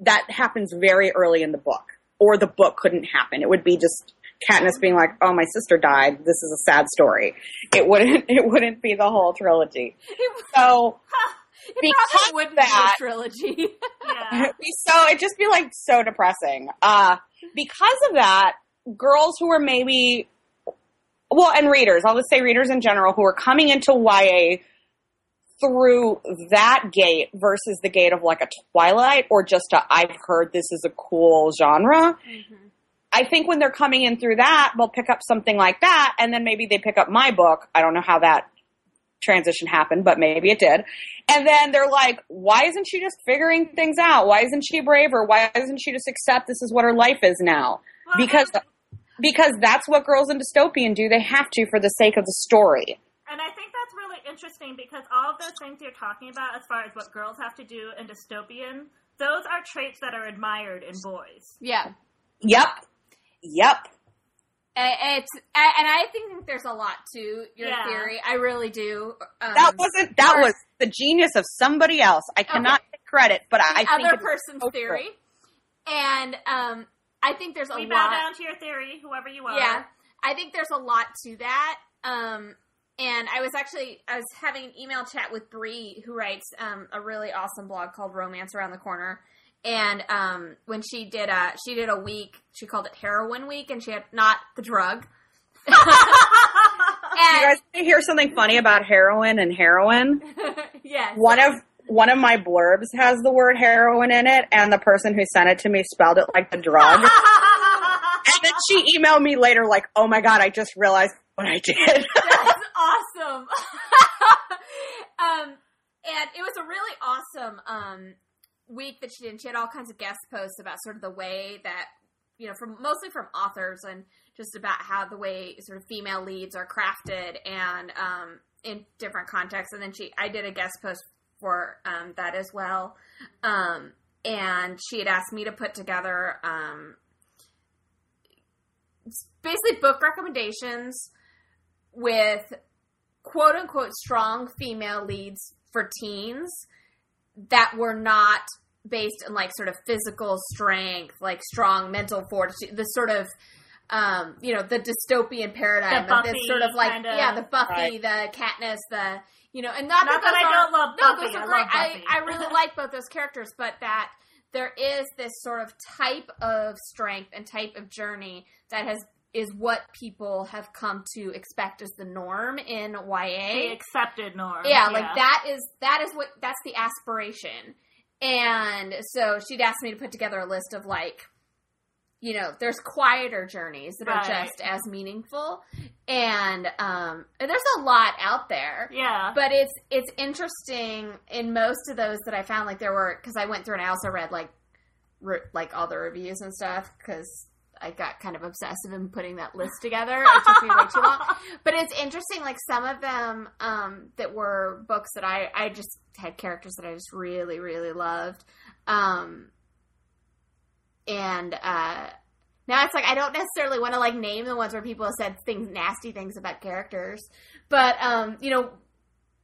that happens very early in the book. Or the book couldn't happen. It would be just Katniss being like, oh, my sister died. This is a sad story. It wouldn't, it wouldn't be the whole trilogy. So, It Because wouldn't that- be a trilogy. Yeah. be so it'd just be like so depressing. Uh because of that, girls who are maybe well, and readers, I'll just say readers in general who are coming into YA through that gate versus the gate of like a Twilight or just a I've heard this is a cool genre. Mm-hmm. I think when they're coming in through that, they'll pick up something like that, and then maybe they pick up my book. I don't know how that transition happened, but maybe it did. And then they're like, why isn't she just figuring things out? Why isn't she braver? Why doesn't she just accept this is what her life is now? Well, Because and, because that's what girls in dystopian do. They have to for the sake of the story. and I think that's really interesting because all of those things you're talking about, as far as what girls have to do in dystopian, those are traits that are admired in boys. yeah. Yep. Yep. It's and I think there's a lot to your Yeah. theory. I really do. Um, That wasn't that or- was the genius of somebody else. I cannot take credit, but I the think other it's person's so theory, and um, I think there's a We bow lot. down to your theory, whoever you are. Yeah, I think there's a lot to that. Um, and I was actually I was having an email chat with Bree, who writes um, a really awesome blog called Romance Around the Corner. And um, when she did a she did a week, she called it Heroine Week, and she had not the drug. You guys hear something funny about heroin and heroin? yes, One of one of my blurbs has the word heroine in it, and the person who sent it to me spelled it like the drug. and then she emailed me later, like, "Oh my god, I just realized what I did." That's awesome. um, and it was a really awesome um, week that she did. She had all kinds of guest posts about sort of the way that you know, from mostly from authors and just about how the way sort of female leads are crafted and um, in different contexts. And then she, I did a guest post for um, that as well. Um, and she had asked me to put together um, basically book recommendations with quote unquote strong female leads for teens that were not based on like sort of physical strength, like strong mental fortitude, the sort of um, you know, the dystopian paradigm The of this sort of like kinda- yeah, the Buffy, Right. the Katniss, the you know, and not, Not that, that I don't love no, Buffy, those are I great. love I, Buffy. I really like both those characters, but that there is this sort of type of strength and type of journey that has is what people have come to expect as the norm in the YA. accepted norm. Yeah, like that is that is what that's the aspiration. And so she'd asked me to put together a list of like you know, there's quieter journeys that are just as meaningful. And um and there's a lot out there Yeah. but it's it's interesting in most of those that I found like there were because I went through and I also read like re- like all the reviews and stuff because I got kind of obsessive in putting that list together. It took me way too long, but it's interesting. Like some of them um, that were books that I I just had characters that I just really really loved, um, and uh, now it's like I don't necessarily want to like name the ones where people have said things nasty things about characters, but um, you know,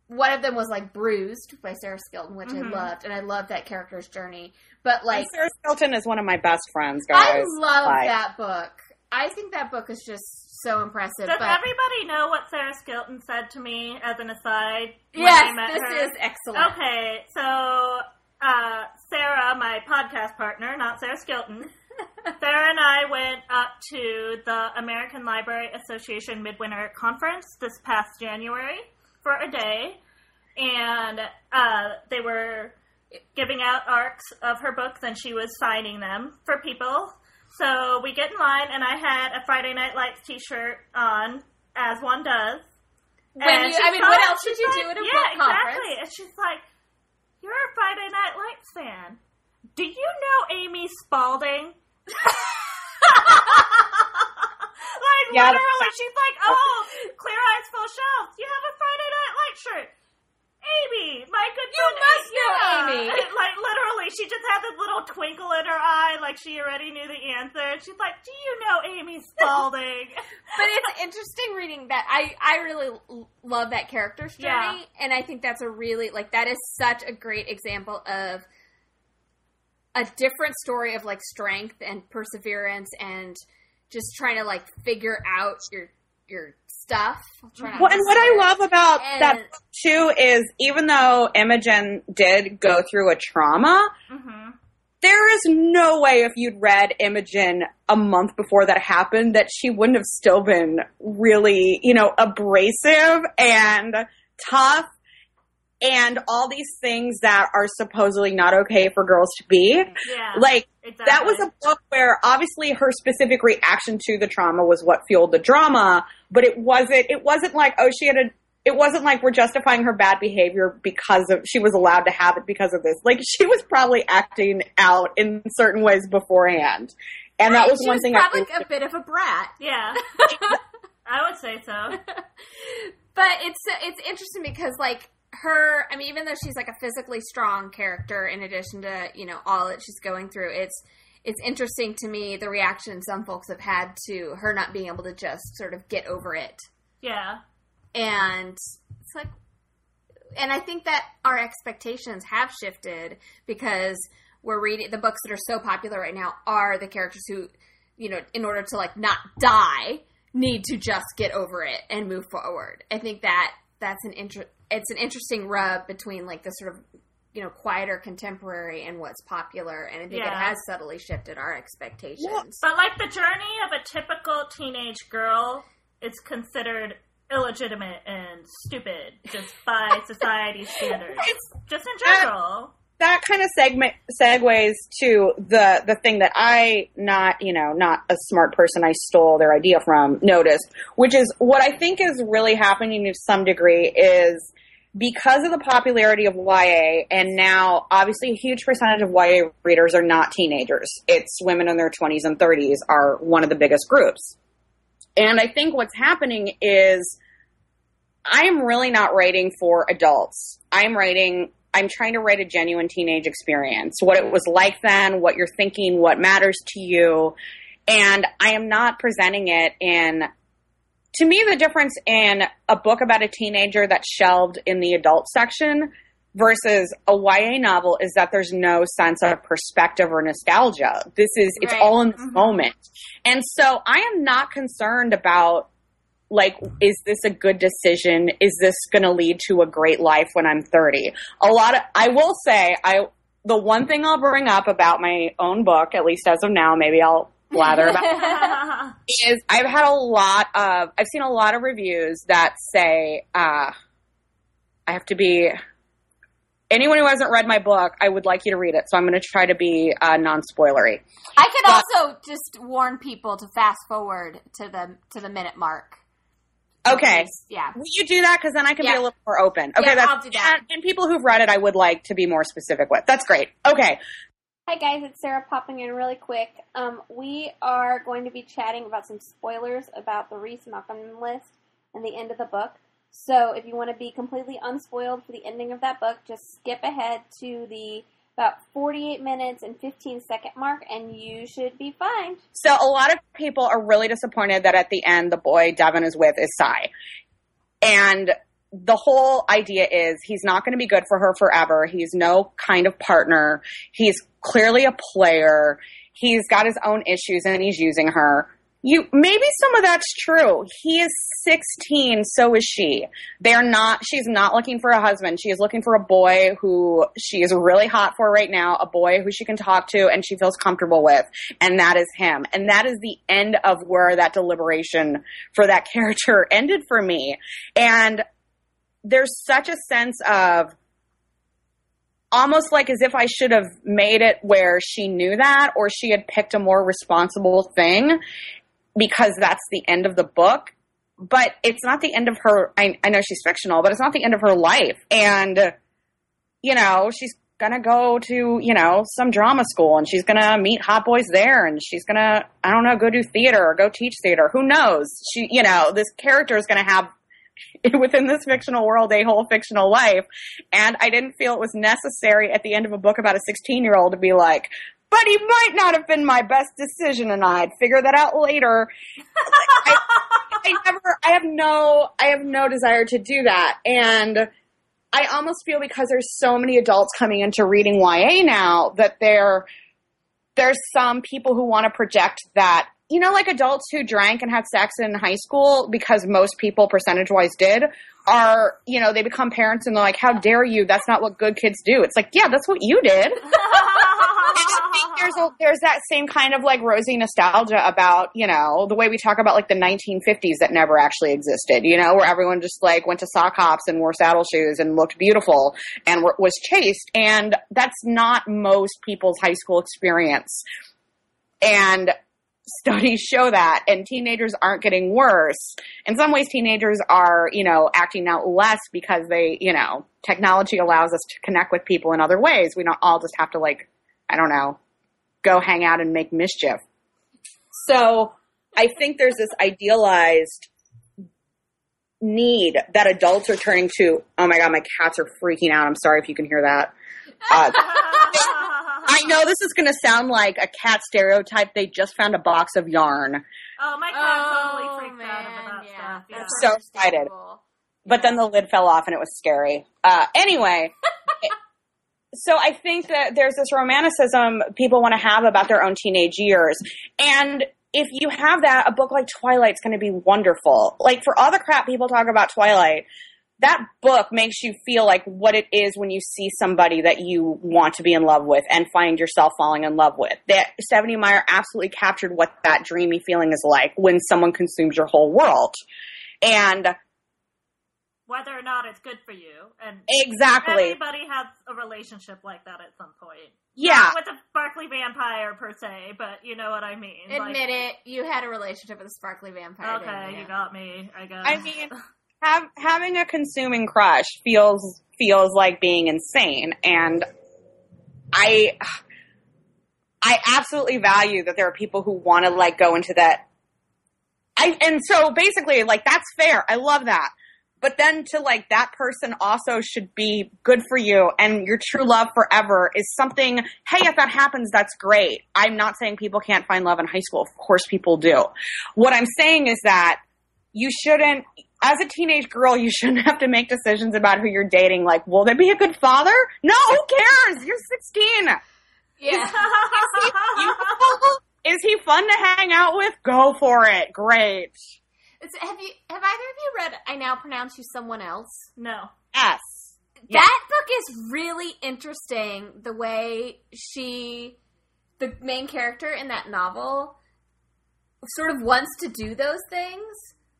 one of them was like Bruised by Sarah Skilton, which Mhm. I loved, and I loved that character's journey. But like, And Sarah Skilton is one of my best friends, guys. I love Like, that book. I think that book is just so impressive. Does but everybody know what Sarah Skilton said to me as an aside? when yes, I met this her? is excellent. Okay, so uh, Sarah, my podcast partner, not Sarah Skilton, Sarah and I went up to the American Library Association Midwinter Conference this past January for a day, and uh, they were giving out ARCs of her books, and she was signing them for people. So we get in line, and I had a Friday Night Lights T-shirt on, as one does. When And you- I mean, what else she's you like, do at a yeah, book exactly. conference? And she's like, "You're a Friday Night Lights fan. Do you know Amy Spalding?" like Yeah, literally, she's like, "Oh, Clear Eyes Full Shelf. You have a Friday Night Light shirt." Amy, my good You friend, must know. Amy. Like literally, she just had this little twinkle in her eye, like she already knew the answer. And she's like, "Do you know Amy Spalding?" but it's interesting reading that. I I really l- love that character's journey, Yeah. and I think that's a really like that is such a great example of a different story of like strength and perseverance and just trying to like figure out your your stuff. I'll try not Well, and what I love about And- that too is even though Imogen did go through a trauma, hmm there is no way if you'd read Imogen a month before that happened that she wouldn't have still been really, you know, abrasive and tough and all these things that are supposedly not okay for girls to be. Yeah, Like exactly. that was a book where obviously her specific reaction to the trauma was what fueled the drama, but it wasn't it wasn't like oh she had a it wasn't like we're justifying her bad behavior because of she was allowed to have it because of this. Like she was probably acting out in certain ways beforehand. And that was She one was thing I probably a bit of a brat. Yeah, I would say so. but it's it's interesting because like her i mean even though she's like a physically strong character in addition to you know all that she's going through it's it's interesting to me the reaction some folks have had to her not being able to just sort of get over it Yeah, and it's like and i think that our expectations have shifted because we're reading the books that are so popular right now are the characters who you know in order to like not die need to just get over it and move forward. I think that that's an inter- it's an interesting rub between like the sort of you know quieter contemporary and what's popular, and I think it has subtly shifted our expectations. But like the journey of a typical teenage girl is considered illegitimate and stupid just by society standards. Just in general. That kind of segment segues to the the thing that I not you know not a smart person I stole their idea from noticed, which is what I think is really happening to some degree is because of the popularity of YA and now obviously a huge percentage of YA readers are not teenagers. It's women in their 20s and 30s are one of the biggest groups. And I think what's happening is I am really not writing for adults. I'm writing, I'm trying to write a genuine teenage experience. What it was like then, what you're thinking, what matters to you. And I am not presenting it in, to me, the difference in a book about a teenager that's shelved in the adult section versus a YA novel is that there's no sense of perspective or nostalgia. This is, it's Right. all in the mm-hmm. moment. And so I am not concerned about like is this a good decision? Is this going to lead to a great life when i'm 30 a lot of i will say i the one thing i'll bring up about my own book at least as of now maybe i'll blather about is i've had a lot of i've seen a lot of reviews that say uh i have to be anyone who hasn't read my book i would like you to read it. So i'm going to try to be uh, non-spoilery. I could But- also just warn people to fast forward to the to the minute mark. Okay Yeah. Will you do that? Because then I can be a little more open. Okay, Yeah, that's I'll do that. And, and people who've read it, I would like to be more specific with. That's great. Okay, Hi guys, it's Sarah popping in really quick. Um, we are going to be chatting about some spoilers about the Reece Malcolm list and the end of the book. So if you want to be completely unspoiled for the ending of that book, just skip ahead to the about 48 minutes and 15 second mark and you should be fine. so a lot of people are really disappointed that at the end the boy Devin is with is Sai, and the whole idea is he's not going to be good for her forever. He's no kind of partner. He's clearly a player. He's got his own issues and he's using her. You maybe some of that's true. He is 16, so is she. They're not she's not looking for a husband. She is looking for a boy who she is really hot for right now, a boy who she can talk to and she feels comfortable with, and that is him. And that is the end of where that deliberation for that character ended for me. And there's such a sense of almost like as if I should have made it where she knew that or she had picked a more responsible thing because that's the end of the book. But it's not the end of her. I, I know she's fictional, but it's not the end of her life. And, you know, she's gonna go to, you know, some drama school and she's gonna meet hot boys there and she's gonna, I don't know, go do theater or go teach theater. Who knows? She, you know, this character is gonna have within this fictional world a whole fictional life. And I didn't feel it was necessary at the end of a book about a 16 year old to be like, but he might not have been my best decision and I'd figure that out later. I, I never, I have no, I have no desire to do that. And I almost feel because there's so many adults coming into reading YA now that there, there's some people who want to project that you know, like adults who drank and had sex in high school because most people percentage wise did are, you know, they become parents and they're like, how dare you? That's not what good kids do. It's like, yeah, that's what you did. There's a, there's that same kind of like rosy nostalgia about, you know, the way we talk about like the 1950s that never actually existed, you know, where everyone just like went to sock hops and wore saddle shoes and looked beautiful and were, was chased, And that's not most people's high school experience. And studies show that and teenagers aren't getting worse. In some ways teenagers are, you know, acting out less because they, you know, technology allows us to connect with people in other ways. We don't all just have to like, I don't know, go hang out and make mischief. So, I think there's this idealized need that adults are turning to. Oh my god, my cats are freaking out. I'm sorry if you can hear that. Uh, I know this is going to sound like a cat stereotype. They just found a box of yarn, Oh, my cat Oh, totally freaked out man, about yeah. stuff. Yeah. That's So excited. understandable. but then the lid fell off and it was scary. Uh, anyway, it- so I think that there's this romanticism people want to have about their own teenage years. And if you have that, a book like Twilight's going to be wonderful. Like for all the crap people talk about Twilight, that book makes you feel like what it is when you see somebody that you want to be in love with and find yourself falling in love with. That Stephenie Meyer absolutely captured what that dreamy feeling is like when someone consumes your whole world. And Whether or not it's good for you. And exactly. everybody has a relationship like that at some point. Yeah. Not with a sparkly vampire per se, but you know what I mean. Admit it, you had a relationship with a sparkly vampire. Okay, didn't you got me. I guess. I mean, have, having a consuming crush feels feels like being insane, and I I absolutely value that there are people who want to like go into that. I and so basically, like that's fair. I love that. But then to like that person also should be good for you and your true love forever is something, hey, if that happens, that's great. I'm not saying people can't find love in high school. Of course people do. What I'm saying is that you shouldn't, as a teenage girl, you shouldn't have to make decisions about who you're dating. Like, will they be a good father? No, who cares? You're 16. Yeah. Is he fun to hang out with? Go for it. Great. It's- have you have either of you read I Now Pronounce You Someone Else? no. Yes. Yeah. That book is really interesting. The way she, the main character in that novel, sort of wants to do those things,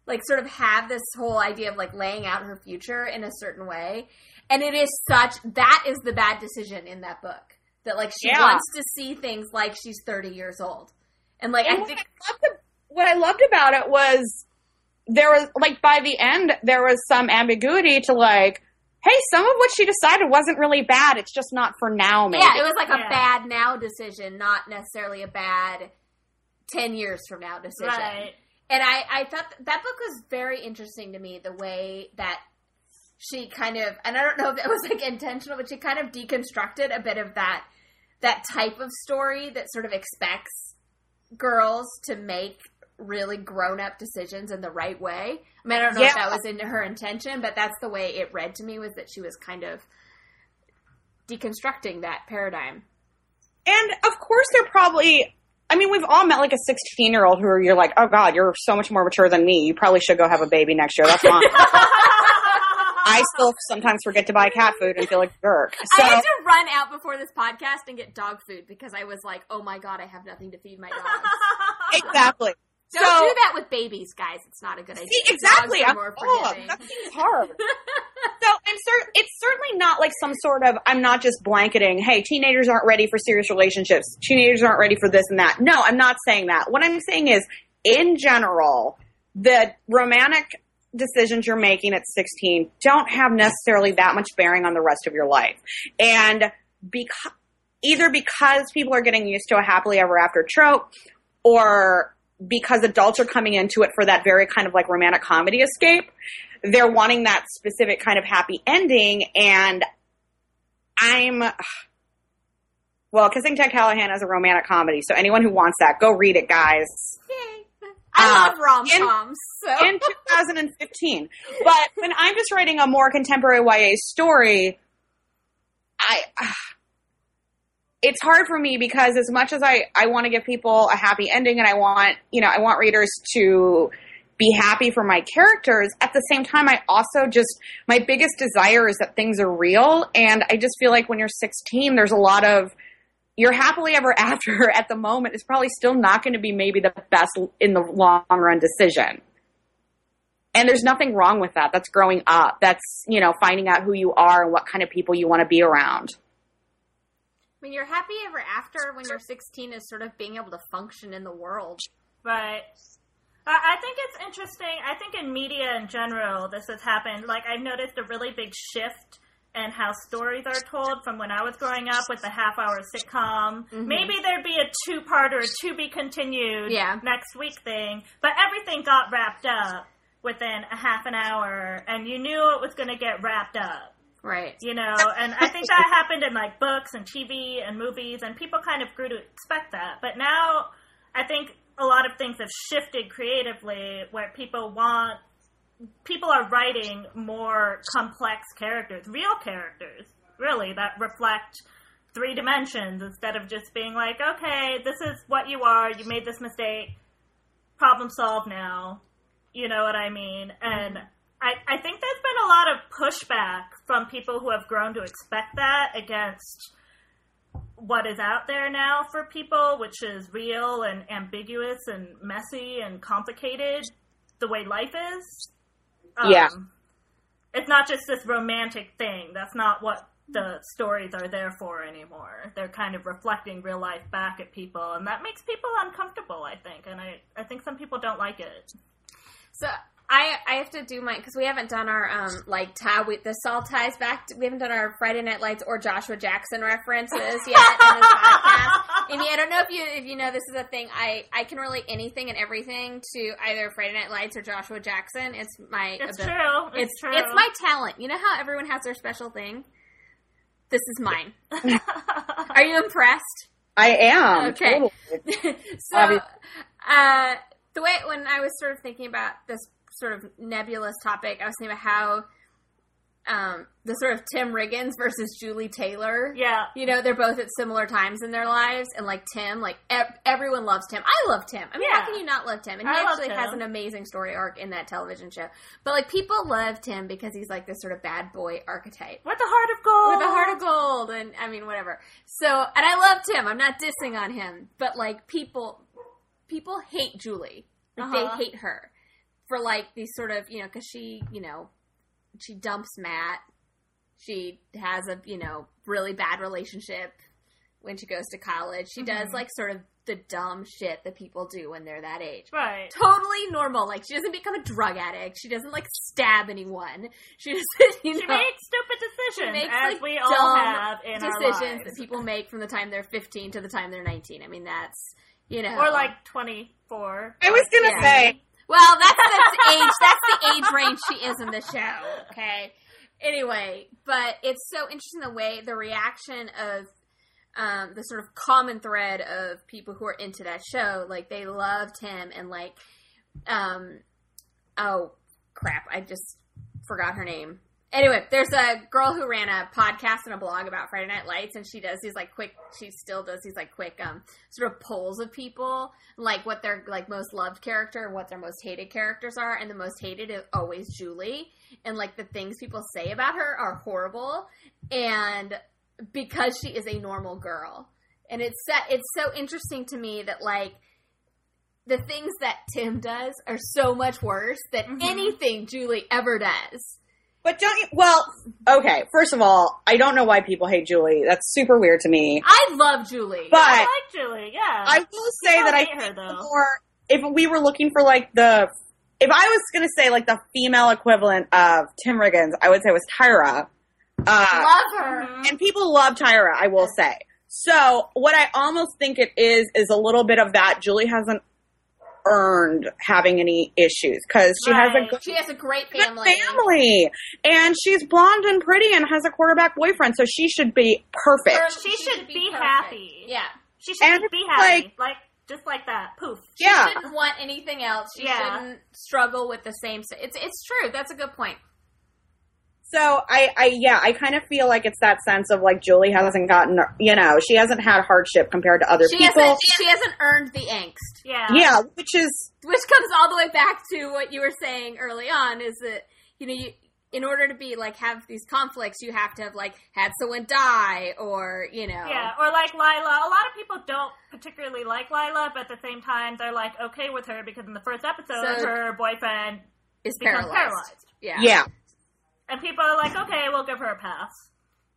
like sort of have this whole idea of like laying out her future in a certain way, and it is such that is the bad decision in that book. That like she Yeah. wants to see things like she's thirty years old, and like And I think I, loved, what I loved about it was there was like by the end there was some ambiguity to like, hey, some of what she decided wasn't really bad. It's just not for now. Maybe. yeah, it was like a bad now decision, not necessarily a bad ten years from now decision. Right. and I, I thought th- that book was very interesting to me the way that she kind of and i don't know if it was like intentional but she kind of deconstructed a bit of that that type of story that sort of expects girls to make really grown-up decisions in the right way i mean i don't know if that was in her intention but that's the way it read to me was that she was kind of deconstructing that paradigm And of course, they're probably. I mean, we've all met like a 16 year old who you're like, oh God, you're so much more mature than me. You probably should go have a baby next year. That's fine. I still sometimes forget to buy cat food and feel like a jerk. So, I had to run out before this podcast and get dog food because I was like, "Oh my god, I have nothing to feed my dogs." exactly. Don't so, do that with babies, guys. It's not a good idea. See, exactly. I'm, more oh, that seems hard. so I'm cer- it's certainly not like some sort of I'm not just blanketing, hey, teenagers aren't ready for serious relationships. Teenagers aren't ready for this and that. No, I'm not saying that. What I'm saying is in general, the romantic decisions you're making at 16 don't have necessarily that much bearing on the rest of your life. And because either because people are getting used to a happily ever after trope or because adults are coming into it for that very kind of like romantic comedy escape, they're wanting that specific kind of happy ending. And I'm, well, Kissing Ted Callahan is a romantic comedy. So anyone who wants that, go read it, guys. Yay. I love um, rom coms. So In 2015. But when I'm just writing a more contemporary YA story, I, it's hard for me because as much as I, I want to give people a happy ending and I want, you know, I want readers to be happy for my characters, at the same time, I also just, my biggest desire is that things are real. And I just feel like when you're 16, there's a lot of, your happily ever after at the moment is probably still not going to be maybe the best in the long run decision. And there's nothing wrong with that. That's growing up. That's, you know, finding out who you are and what kind of people you want to be around. I mean, you're happy ever after when you're 16 is sort of being able to function in the world. Right. I I think it's interesting. I think in media in general, this has happened. Like, I've noticed a really big shift in how stories are told from when I was growing up with the half hour sitcom. Mhm. Maybe there'd be a two part or a to be continued Yeah. next week thing, but everything got wrapped up within a half an hour, and you knew it was going to get wrapped up Right. you know and i think that happened in like books and tv and movies and people kind of grew to expect that but now i think a lot of things have shifted creatively where people want people are writing more complex characters real characters really that reflect three dimensions instead of just being like okay this is what you are you made this mistake problem solved now. You know what I mean? And mm-hmm. I, I think there's been a lot of pushback from people who have grown to expect that against what is out there now for people, which is real and ambiguous and messy and complicated, the way life is. Um, Yeah. It's not just this romantic thing. That's not what the stories are there for anymore. They're kind of reflecting real life back at people, and that makes people uncomfortable, I think. And I, I think some people don't like it. So I I have to do my because we haven't done our um like tie with this all ties back. To, we haven't done our Friday Night Lights or Joshua Jackson references yet in this podcast. Amy, I don't know if you if you know this is a thing. I I can relate anything and everything to either Friday Night Lights or Joshua Jackson. It's my It's abi- true. It's, It's true. it's my talent. You know how everyone has their special thing. This is mine. Are you impressed? I am. Okay. totally. so, uh, the way when I was sort of thinking about this sort of nebulous topic, I was thinking about how um, the sort of Tim Riggins versus Julie Taylor. yeah. You know, they're both at similar times in their lives, and like Tim, like ev- everyone loves Tim. I love Tim. I mean, Yeah. how can you not love Tim? And he I actually has an amazing story arc in that television show. But like, people love Tim because he's like this sort of bad boy archetype With a heart of gold. with a heart of gold and I mean whatever. So and I loved him. I'm not dissing on him, but like people people hate Julie. Like Uh-huh. they hate her for like these sort of, you know, cuz she, you know, she dumps Matt. She has a, you know, really bad relationship when she goes to college. She does Mhm. like sort of the dumb shit that people do when they're that age Right. totally normal. Like she doesn't become a drug addict. She doesn't like stab anyone. She doesn't, you She makes stupid decisions, makes, as like, we all dumb have in our decisions lives. that people make from the time they're 15 to the time they're 19. I mean, that's you know, or like 24. I was gonna Yeah. say, well, that's the age. That's the age range she is in the show. Okay. Anyway, but it's so interesting the way the reaction of um, the sort of common thread of people who are into that show, like they loved him and like, um, oh crap, I just forgot her name. Anyway, there's a girl who ran a podcast and a blog about Friday Night Lights, and she does these like quick. She still does these like quick, um, sort of polls of people, like what their like most loved character and what their most hated characters are, and the most hated is always Julie, and like the things people say about her are horrible, and because she is a normal girl, and it's it's so interesting to me that like the things that Tim does are so much worse than Mhm. anything Julie ever does. But don't you? Well, okay. First of all, I don't know why people hate Julie. That's super weird to me. I love Julie. But I like Julie, yeah. I will say that I her, think though. more if we were looking for like the if I was gonna say like the female equivalent of Tim Riggins, I would say it was Tyra. Uh, love her. Mhm. and people love Tyra, I will say. So what I almost think it is is a little bit of that. Julie hasn't earned having any issues because she has a good She has a great family. family, and she's blonde and pretty and has a quarterback boyfriend, so she should be perfect. Her- She should be perfect. happy. Yeah. She should And be happy. Like, just like that. Poof. She yeah, shouldn't want anything else. She Yeah. shouldn't struggle with the same. It's it's true. That's a good point. So I, I, yeah, I kind of feel like it's that sense of like Julie hasn't gotten, you know, she hasn't had hardship compared to other She people. hasn't she hasn't earned the angst, Yeah. yeah, which is which comes all the way back to what you were saying early on. Is that you know you. In order to be like have these conflicts, you have to have like had someone die, or you know, Yeah, or like Lyla. A lot of people don't particularly like Lyla, but at the same time, they're like okay with her because in the first episode, So- her boyfriend is becomes paralyzed. paralyzed. Yeah, yeah, And people are like, okay, we'll give her a pass.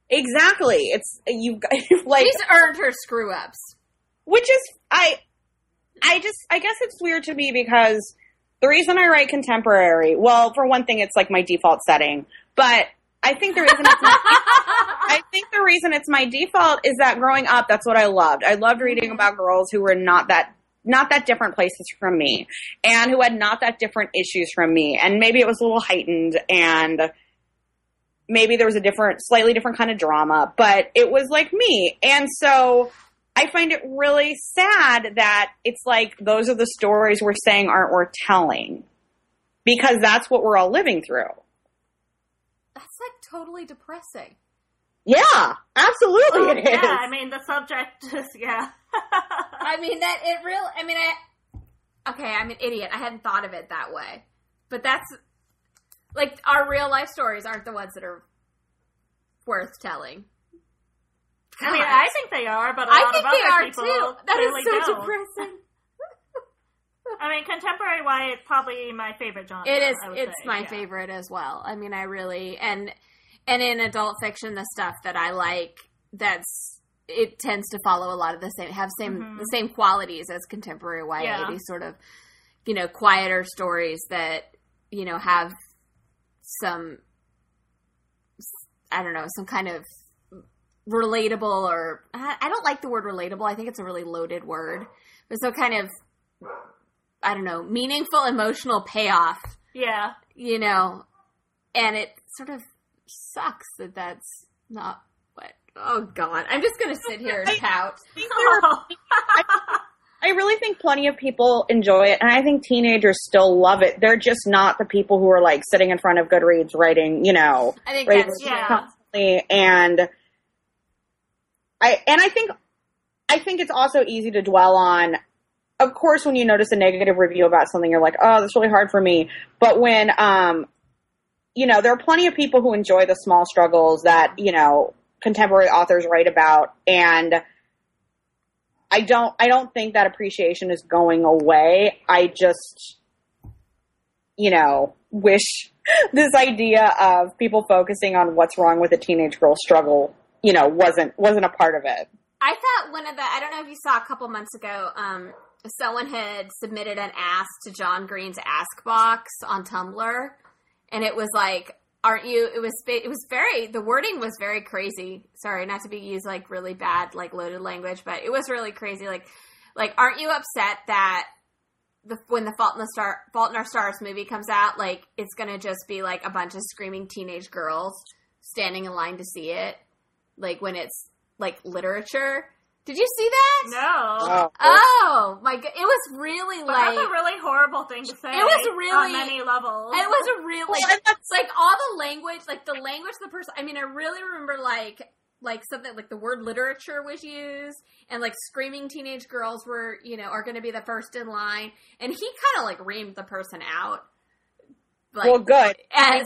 exactly. It's you like, she's earned her screw ups. which is I, I just I guess it's weird to me because the reason I write contemporary, well, for one thing, it's like my default setting, but I think the reason it's my, I think the reason it's my default is that growing up, that's what I loved. I loved reading about girls who were not that not that different places from me and who had not that different issues from me and maybe it was a little heightened and maybe there was a different slightly different kind of drama but it was like me and so i find it really sad that it's like those are the stories we're saying aren't worth telling because that's what we're all living through That's like totally depressing. yeah absolutely Well, it is yeah, I mean the subject is yeah. I mean that it real. I mean, I okay, I'm an idiot. I hadn't thought of it that way. But that's like our real life stories aren't the ones that are worth telling. I mean, I think they are, but a I lot think of they other are people too. That is so don't. depressing. I mean, contemporary YA is probably my favorite genre. It is. It's say, my yeah. favorite as well. I mean, I really and and in adult fiction, the stuff that I like, that's it tends to follow a lot of the same, have same Mhm. the same qualities as contemporary YA. Yeah. These sort of you know quieter stories that you know have some I don't know some kind of relatable or I don't like the word relatable. I think it's a really loaded word. But some kind of I don't know meaningful emotional payoff Yeah. you know, and it sort of sucks that that's not what. Oh God, I'm just gonna sit here and pout. I really think plenty of people enjoy it, and I think teenagers still love it. They're just not the people who are like sitting in front of Goodreads writing, you know, I think that's yeah. constantly. And I and I think I think it's also easy to dwell on. Of course, when you notice a negative review about something, you're like, "Oh, that's really hard for me." But when, um, you know, there are plenty of people who enjoy the small struggles that you know contemporary authors write about, and I don't. I don't think that appreciation is going away. I just, you know, wish this idea of people focusing on what's wrong with a teenage girl's struggle, you know, wasn't wasn't a part of it. I thought one of the I don't know if you saw a couple months ago. Um, someone had submitted an ask to John Green's Ask Box on Tumblr, and it was like, "Aren't you?" It was it was very the wording was very crazy. Sorry, not to be used like really bad like loaded language, but it was really crazy. Like, like, aren't you upset that the when the Fault in the Star Fault in Our Stars movie comes out, like it's gonna just be like a bunch of screaming teenage girls standing in line to see it, like when it's like literature. Did you see that? no. Oh my god! It was really But like that's a really horrible thing to say. It was really on many levels. it was a really Well, like all the language, like the language the person. I mean, I really remember like like something like the word literature was used, and like screaming teenage girls were you know are going to be the first in line, and he kind of like reamed the person out. Like, well, good. as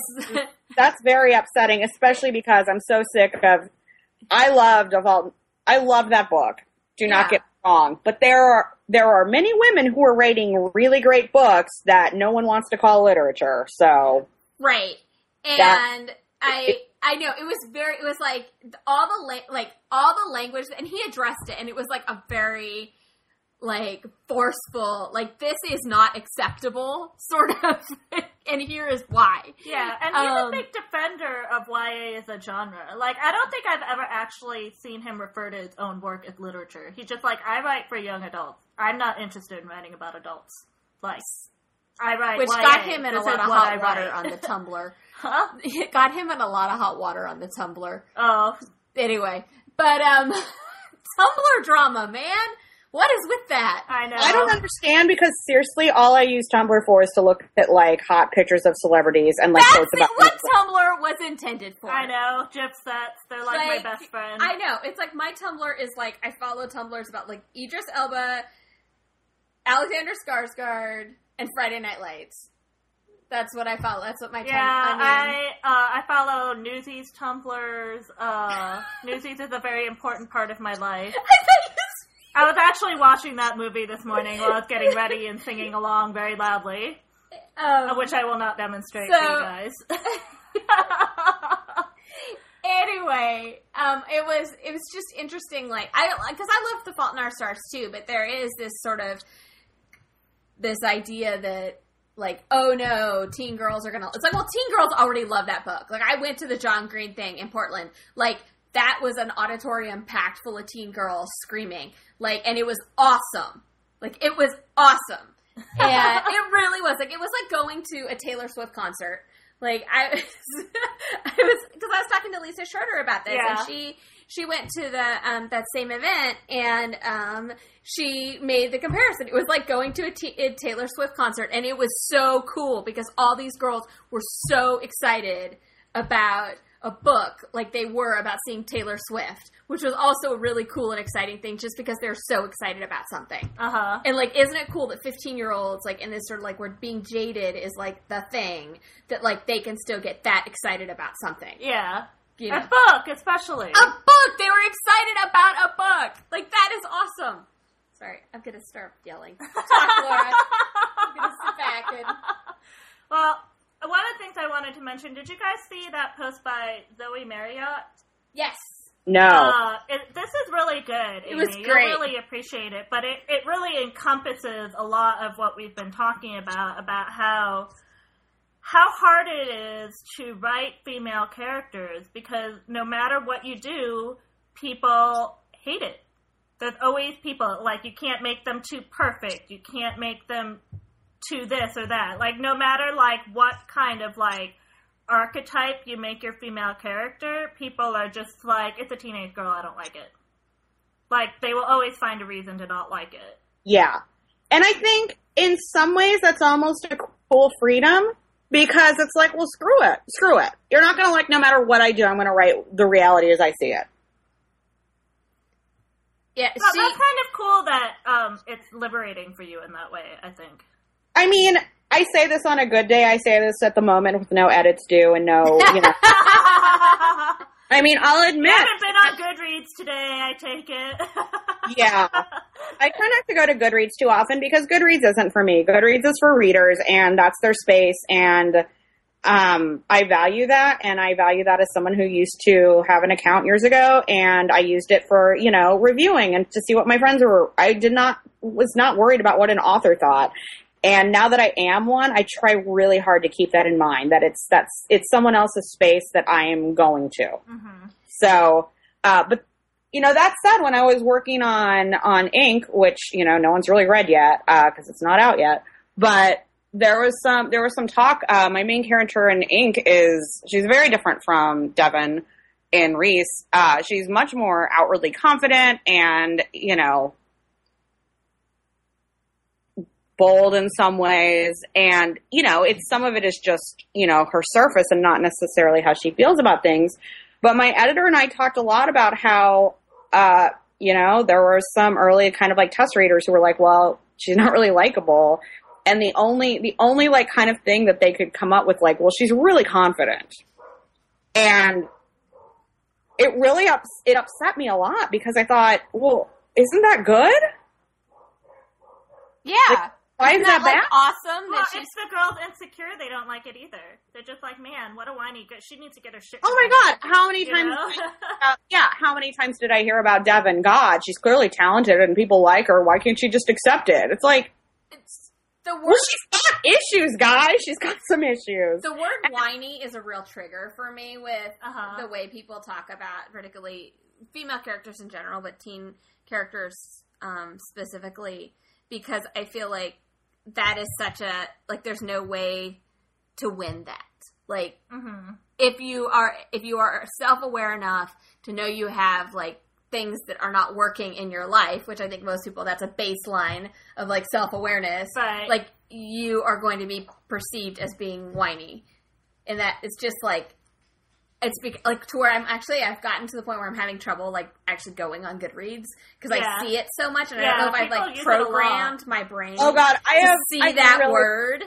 That's very upsetting, especially because I'm so sick of. I loved of all. I love that book. Do not Yeah. get me wrong, but there are there are many women who are writing really great books that no one wants to call literature. So Right. And That- I I know it was very it was like all the la- like all the language and he addressed it and it was like a very like forceful like this is not acceptable sort of and here is why. Yeah, and he's Um, a big defender of YA as a genre. Like, I don't think I've ever actually seen him refer to his own work as literature. He's just like, I write for young adults. I'm not interested in writing about adults. Like, I write Which YA. got him in This a lot of hot water on the Tumblr. Huh? It got him in a lot of hot water on the Tumblr. Oh, Anyway, but um Tumblr drama, man. What is with that? I know. I don't understand because seriously, all I use Tumblr for is to look at like hot pictures of celebrities and like That's quotes about. what Tumblr was intended for. I know. GIF sets. They're like, Like, my best friend. I know. It's like my Tumblr is like I follow Tumblrs about like Idris Elba, Alexander Skarsgård, and Friday Night Lights. That's what I follow. That's what my yeah, Tum- I mean, I uh, I follow Newsies, Tumblrs. Uh, Newsies is a very important part of my life. I thought you I was actually watching that movie this morning while I was getting ready and singing along very loudly, um, which I will not demonstrate So- for you guys. anyway, um, it was it was just interesting. Like I because I love The Fault in Our Stars too, but there is this sort of this idea that like oh no, teen girls are gonna. It's like well, teen girls already love that book. Like I went to the John Green thing in Portland, like. That was an auditorium packed full of teen girls screaming, like, and it was awesome. Like, it was awesome, and it really was. Like, it was like going to a Taylor Swift concert. Like I was, I was because I was talking to Lisa Schroeder about this, Yeah. and she she went to the um, that same event, and um, she made the comparison. It was like going to a, T- a Taylor Swift concert, and it was so cool because all these girls were so excited about a book like they were about seeing Taylor Swift, which was also a really cool and exciting thing just because they're so excited about something. Uh huh. And like, isn't it cool that 15 year olds, like, in this sort of like where being jaded is like the thing, that like they can still get that excited about something? Yeah. You know? A book, especially. A book! They were excited about a book! Like, that is awesome! Sorry, I'm gonna start yelling. Talk, Laura. I'm gonna sit back and. well, one of the things I wanted to mention, did you guys see that post by Zoe Marriott? Yes! No. Uh, it, this is really good. It was great. You'll really appreciate it, but it, it really encompasses a lot of what we've been talking about about how how hard it is to write female characters because no matter what you do, people hate it. There's always people like you can't make them too perfect. You can't make them too this or that. Like no matter like what kind of like archetype you make your female character, people are just like, it's a teenage girl, I don't like it. Like, they will always find a reason to not like it. Yeah. And I think in some ways that's almost a cool freedom because it's like, well, screw it. Screw it. You're not going to like, no matter what I do, I'm going to write the reality as I see it. Yeah, But see, that's kind of cool that um, it's liberating for you in that way, I think. I mean, I say this on a good day. I say this at the moment with no edits due and no, you know. I mean, I'll admit, haven't been on Goodreads today, I take it. yeah. I try not to go to Goodreads too often because Goodreads isn't for me. Goodreads is for readers and that's their space and um, I value that and I value that as someone who used to have an account years ago and I used it for, you know, reviewing and to see what my friends were. I did not, was not worried about what an author thought. And now that I am one, I try really hard to keep that in mind that it's, that's, it's someone else's space that I am going to. hmm So, uh, but you know, that said, when I was working on on Ink, which you know no one's really read yet because it's not out yet, but there was some there was some talk. Uh, my main character in Ink is she's very different from Devan in Reece. Uh, she's much more outwardly confident and you know bold in some ways and you know it's some of it is just you know her surface and not necessarily how she feels about things but my editor and I talked a lot about how, uh, you know, there were some early kind of like test readers who were like, well, she's not really likable. And the only, the only like kind of thing that they could come up with, like, well, she's really confident. And it really ups, it upset me a lot because I thought, well, isn't that good? yeah. Why is that that, like, bad? awesome Well, that she's. it's the girls insecure, they don't like it either. They're just like, man, what a whiny girl. She needs to get her shit Oh my. God! How many You times? know? Uh, yeah, how many times did I hear about Devan? God, she's clearly talented and people like her. Why can't she just accept it? It's like, It's, the word well, she's got issues, guys. She's got some issues. The word whiny is a real trigger for me with Uh-huh. the way people talk about, particularly female characters in general, but teen characters um, specifically, because I feel like that is such a like. There's no way to win that. Like Mhm. if you are if you are self aware enough to know you have like things that are not working in your life, which I think most people that's a baseline of like self awareness Right. like you are going to be perceived as being whiny, and that it's just like it's bec- like to where I'm actually I've gotten to the point where I'm having trouble like actually going on Goodreads because Yeah. I see it so much, and I don't know if I've like use it a lot. programmed my brain. Oh God, I to have see I that really- word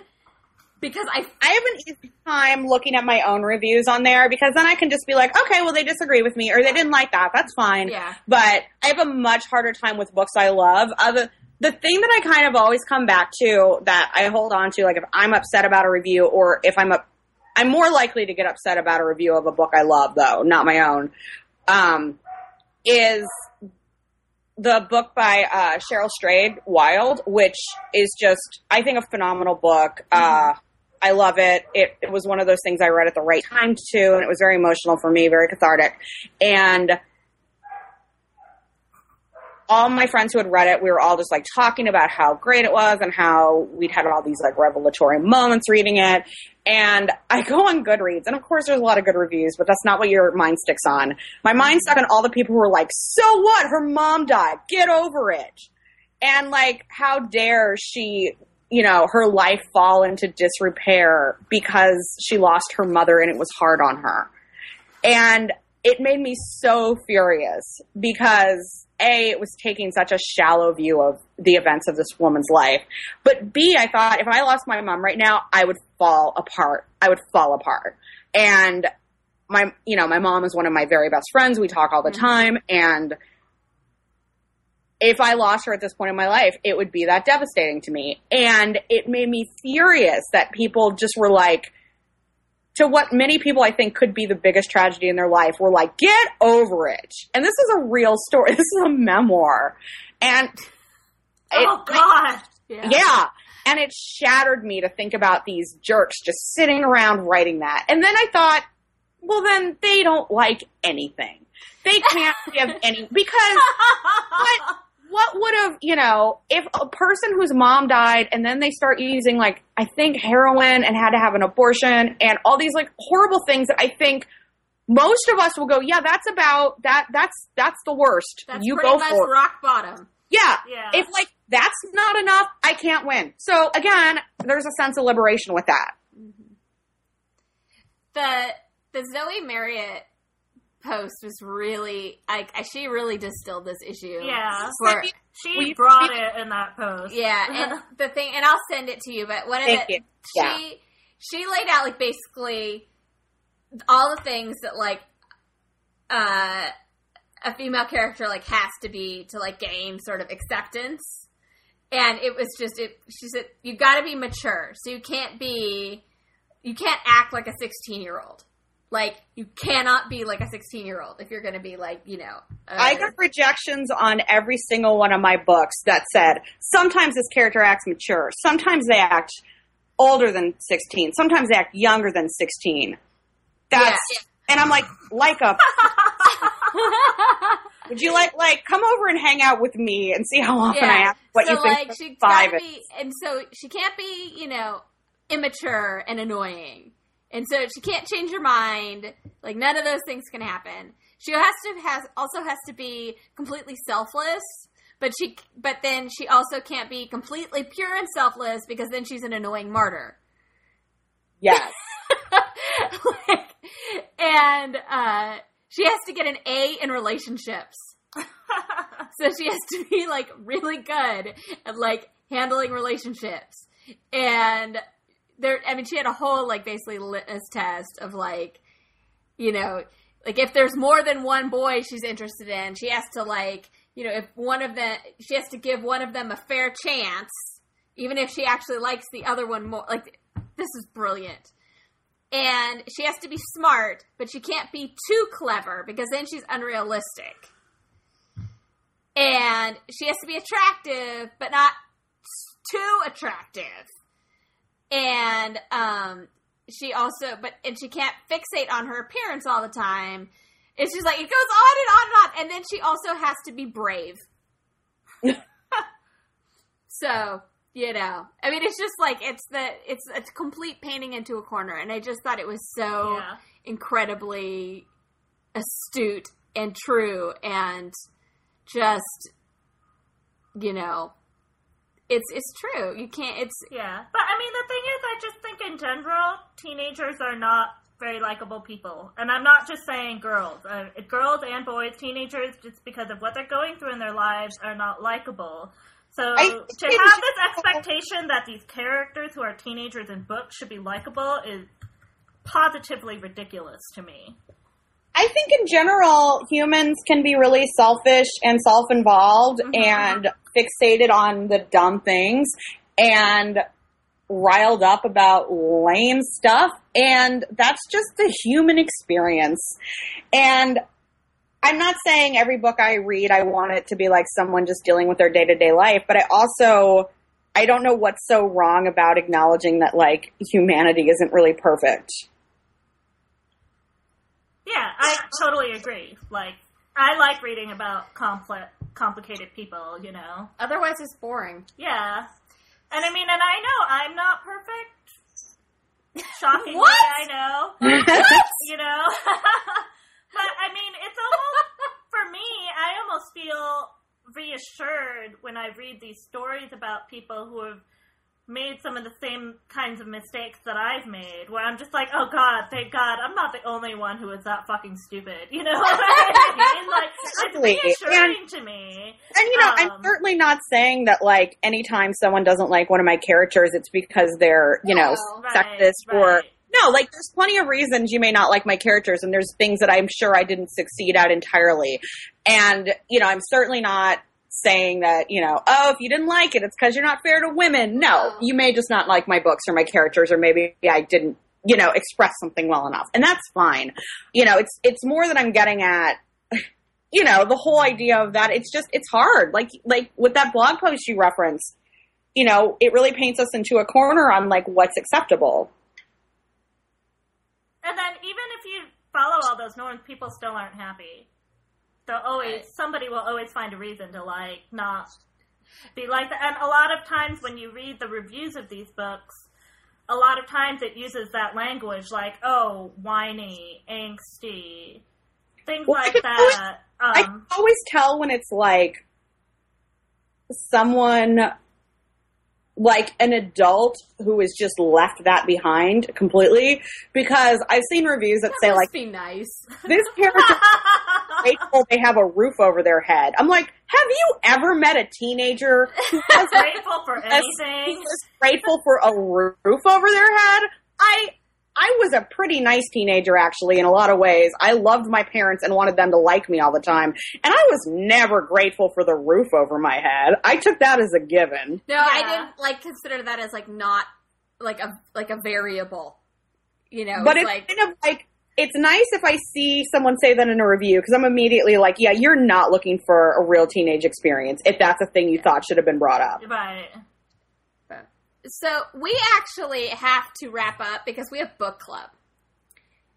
because I I have an easy time looking at my own reviews on there because then I can just be like, okay, well they disagree with me or they didn't like that. That's fine. yeah But I have a much harder time with books I love. Other the thing that I kind of always come back to that I hold on to, like if I'm upset about a review or if I'm up, I'm more likely to get upset about a review of a book I love though, not my own. Um, is the book by uh, Cheryl Strayed, Wild, which is just, I think, a phenomenal book. Uh, I love it. it. It was one of those things I read at the right time too, and it was very emotional for me, very cathartic. And all my friends who had read it, we were all just like talking about how great it was and how we'd had all these like revelatory moments reading it. And I go on Goodreads, and of course, there's a lot of good reviews, but that's not what your mind sticks on. My mind stuck on all the people who were like, "So what? Her mom died. Get over it." And like, how dare she? You know, her life fall into disrepair because she lost her mother and it was hard on her. And it made me so furious because A, it was taking such a shallow view of the events of this woman's life. But B, I thought if I lost my mom right now, I would fall apart. I would fall apart. And my, you know, my mom is one of my very best friends. We talk all the mm-hmm. time. And if I lost her at this point in my life, it would be that devastating to me. And it made me furious that people just were like, to what many people I think could be the biggest tragedy in their life were like, get over it. And this is a real story. This is a memoir. And oh, it- oh God. Yeah. yeah. And it shattered me to think about these jerks just sitting around writing that. And then I thought, well, then they don't like anything. They can't give any, because what, what would have, you know, if a person whose mom died and then they start using like, I think heroin and had to have an abortion and all these like horrible things that I think most of us will go, yeah, that's about that. That's, that's the worst. That's you go for rock bottom. Yeah. Yeah. If like that's not enough, I can't win. So again, there's a sense of liberation with that. Mm-hmm. The the Zoe Marriott post was really like she really distilled this issue. Yeah. For, She We- brought it in that post. yeah, and the thing, and I'll send it to you. But one of Thank the you. she Yeah. she laid out like basically all the things that like uh a female character like has to be to like gain sort of acceptance. And it was just it she said you got to be mature. So you can't be you can't act like a 16-year-old. Like you cannot be like a 16-year-old if you're going to be like, you know, uh, I got rejections on every single one of my books that said sometimes this character acts mature, sometimes they act older than 16, sometimes they act younger than 16. That's and I'm like, like a would you like like come over and hang out with me and see how often I ask what so you think like five gotta be, and so she can't be, you know, immature and annoying, and so she can't change her mind. Like none of those things can happen. She has to has also has to be completely selfless, but she but then she also can't be completely pure and selfless because then she's an annoying martyr. Yes. like, and uh, she has to get an A in relationships. so she has to be like really good at like handling relationships. And there, I mean, she had a whole like basically litmus test of like, you know, like if there's more than one boy she's interested in, she has to like, you know, if one of them, she has to give one of them a fair chance, even if she actually likes the other one more. Like, this is brilliant. And she has to be smart, but she can't be too clever because then she's unrealistic. And she has to be attractive, but not too attractive. And um, she also, but and she can't fixate on her appearance all the time. It's just like it goes on and on and on. And then she also has to be brave. so you know, I mean, it's just like it's the it's a complete painting into a corner, and I just thought it was so Yeah. incredibly astute and true, and just you know, it's it's true. You can't. It's Yeah, but I mean, the thing is, I just think in general, teenagers are not very likable people, and I'm not just saying girls. Uh, girls and boys, teenagers, just because of what they're going through in their lives, are not likable. So I to have this expectation that these characters who are teenagers in books should be likable is positively ridiculous to me. I think in general, humans can be really selfish and self involved mm-hmm, mm-hmm. and fixated on the dumb things and riled up about lame stuff. And that's just the human experience. And I'm not saying every book I read, I want it to be like someone just dealing with their day to day life, but I also, I don't know what's so wrong about acknowledging that like humanity isn't really perfect. Yeah, I totally agree. Like, I like reading about complex, complicated people. You know. otherwise it's boring. Yeah. And I mean, and I know I'm not perfect. Shockingly, What? I know. you know? but I mean, it's almost, for me, I almost feel reassured when I read these stories about people who have made some of the same kinds of mistakes that I've made, where I'm just like, oh god, thank God, I'm not the only one who is that fucking stupid. You know what I mean? Like, it's reassuring to me. And you know, Um, I'm certainly not saying that like anytime someone doesn't like one of my characters, it's because they're you know No. Right, sexist or right. no. Like, there's plenty of reasons you may not like my characters, and there's things that I'm sure I didn't succeed at entirely. And you know, I'm certainly not saying that you know, oh, if you didn't like it, it's because you're not fair to women. No, you may just not like my books or my characters, or maybe I didn't you know express something well enough, and that's fine. You know, it's it's more that I'm getting at you know the whole idea of that it's just it's hard like like with that blog post you referenced you know it really paints us into a corner on like what's acceptable And then even if you follow all those norms, people still aren't happy. So always Right. somebody will always find a reason to like not be like that. And a lot of times when you read the reviews of these books, a lot of times it uses that language like, oh, whiny, angsty, things Well, like always- that. i Um, can always tell when it's like someone like an adult who has just left that behind completely because i've seen reviews that say Must like be nice. this character grateful they have a roof over their head i'm like have you ever met a teenager who was grateful for anything. was grateful for a roof over their head. I I was a pretty nice teenager actually in a lot of ways. I loved my parents and wanted them to like me all the time. And I was never grateful for the roof over my head. I took that as a given. No, I didn't like consider that as like not like a like a variable. You know, but it's it's like kind of like it's nice if I see someone say that in a review because I'm immediately like, yeah, you're not looking for a real teenage experience if that's a thing you thought should have been brought up. Right. So we actually have to wrap up because we have book club.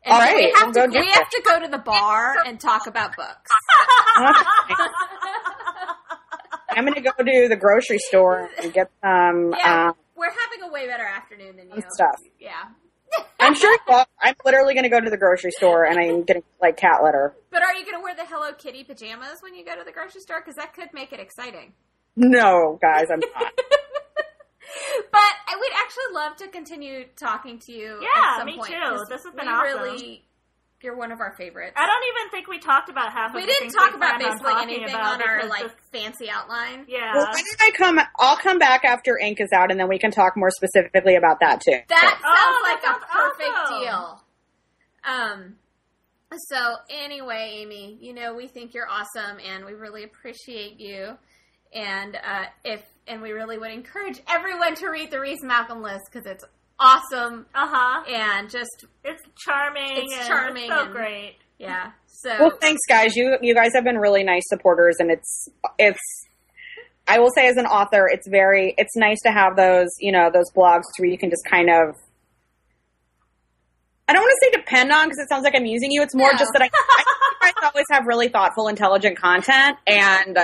And All right, we have we'll to go we have to go to the bar and talk about books. I'm going to go to the grocery store and get some Yeah, uh, we're having a way better afternoon than you. stuff. Yeah. I'm sure. Well, I'm literally going to go to the grocery store and I'm getting like cat litter. But are you going to wear the Hello Kitty pajamas when you go to the grocery store? Because that could make it exciting. No, guys, I'm not. But I would actually love to continue talking to you. Yeah, at some me point, too. 'cause This has been we awesome. Really, you're one of our favorites. I don't even think we talked about half we of the didn't things talk we about planned on basically anything about on our like this- fancy outline. yeah. Well, why don't I come? I'll come back after ink is out, and then we can talk more specifically about that too. That sounds Oh, like that a sounds perfect awesome. deal. Um. So anyway, Amy, you know we think you're awesome, and we really appreciate you. And uh, if and we really would encourage everyone to read the Reece Malcolm list because it's awesome Uh huh. and just It's charming. It's and charming It's so and- great. yeah. So Well, thanks, guys. You you guys have been really nice supporters, and it's it's. I will say, as an author, it's very it's nice to have those you know those blogs where you can just kind of. I don't want to say depend on because it sounds like I'm using you. It's more No. just that I, I think you guys always have really thoughtful, intelligent content, and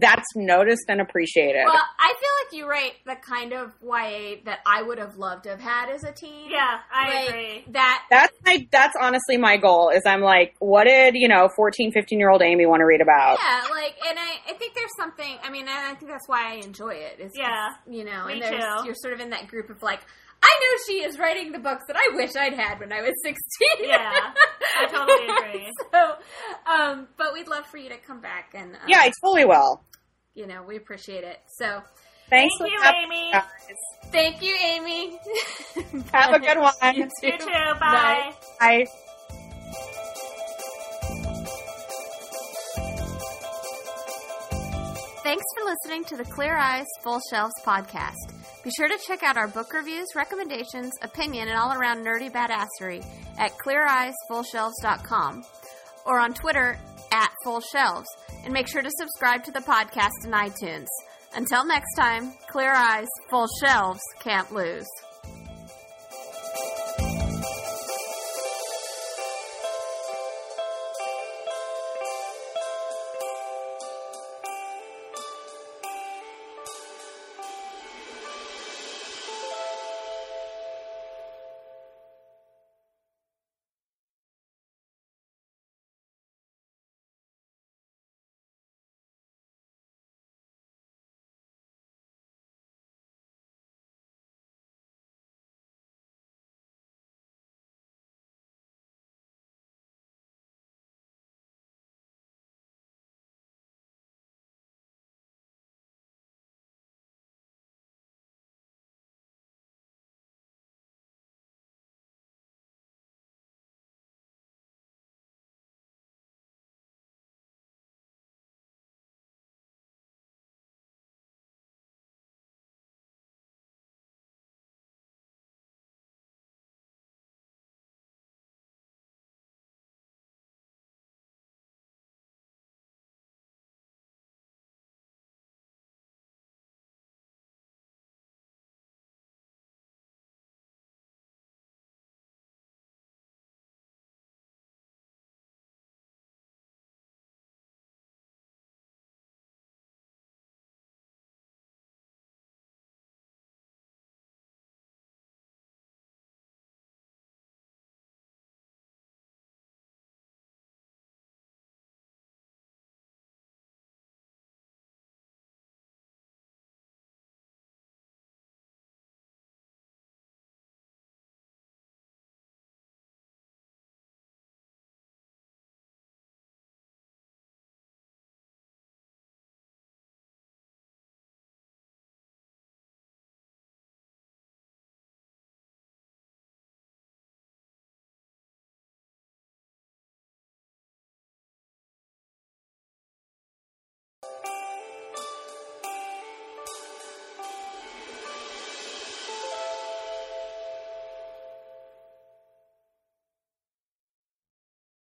that's noticed and appreciated. Well, I feel like you write the kind of YA that I would have loved to have had as a teen. Yeah, I Like, agree. That that's my that's honestly my goal. Is I'm like, what did you know, 14, 15 year old Amy want to read about? yeah, like, and I, I think there's something. I mean, and I think that's why I enjoy it. Is Yeah, you know, me and there's too. you're sort of in that group of like, I know she is writing the books that I wish I'd had when I was 16. Yeah, I totally agree. so, um, but we'd love for you to come back and, um, Yeah, I totally will. you know, we appreciate it. So, Thanks Thank you, Amy. guys. thank you, Amy. Have a good one. You too. You too. Bye. Bye. Thanks for listening to the Clear Eyes Full Shelves podcast. Be sure to check out our book reviews, recommendations, opinion, and all around nerdy badassery at cleareyesfullshelves.com or on Twitter at Full Shelves. And make sure to subscribe to the podcast in iTunes. Until next time, clear eyes, full shelves, can't lose.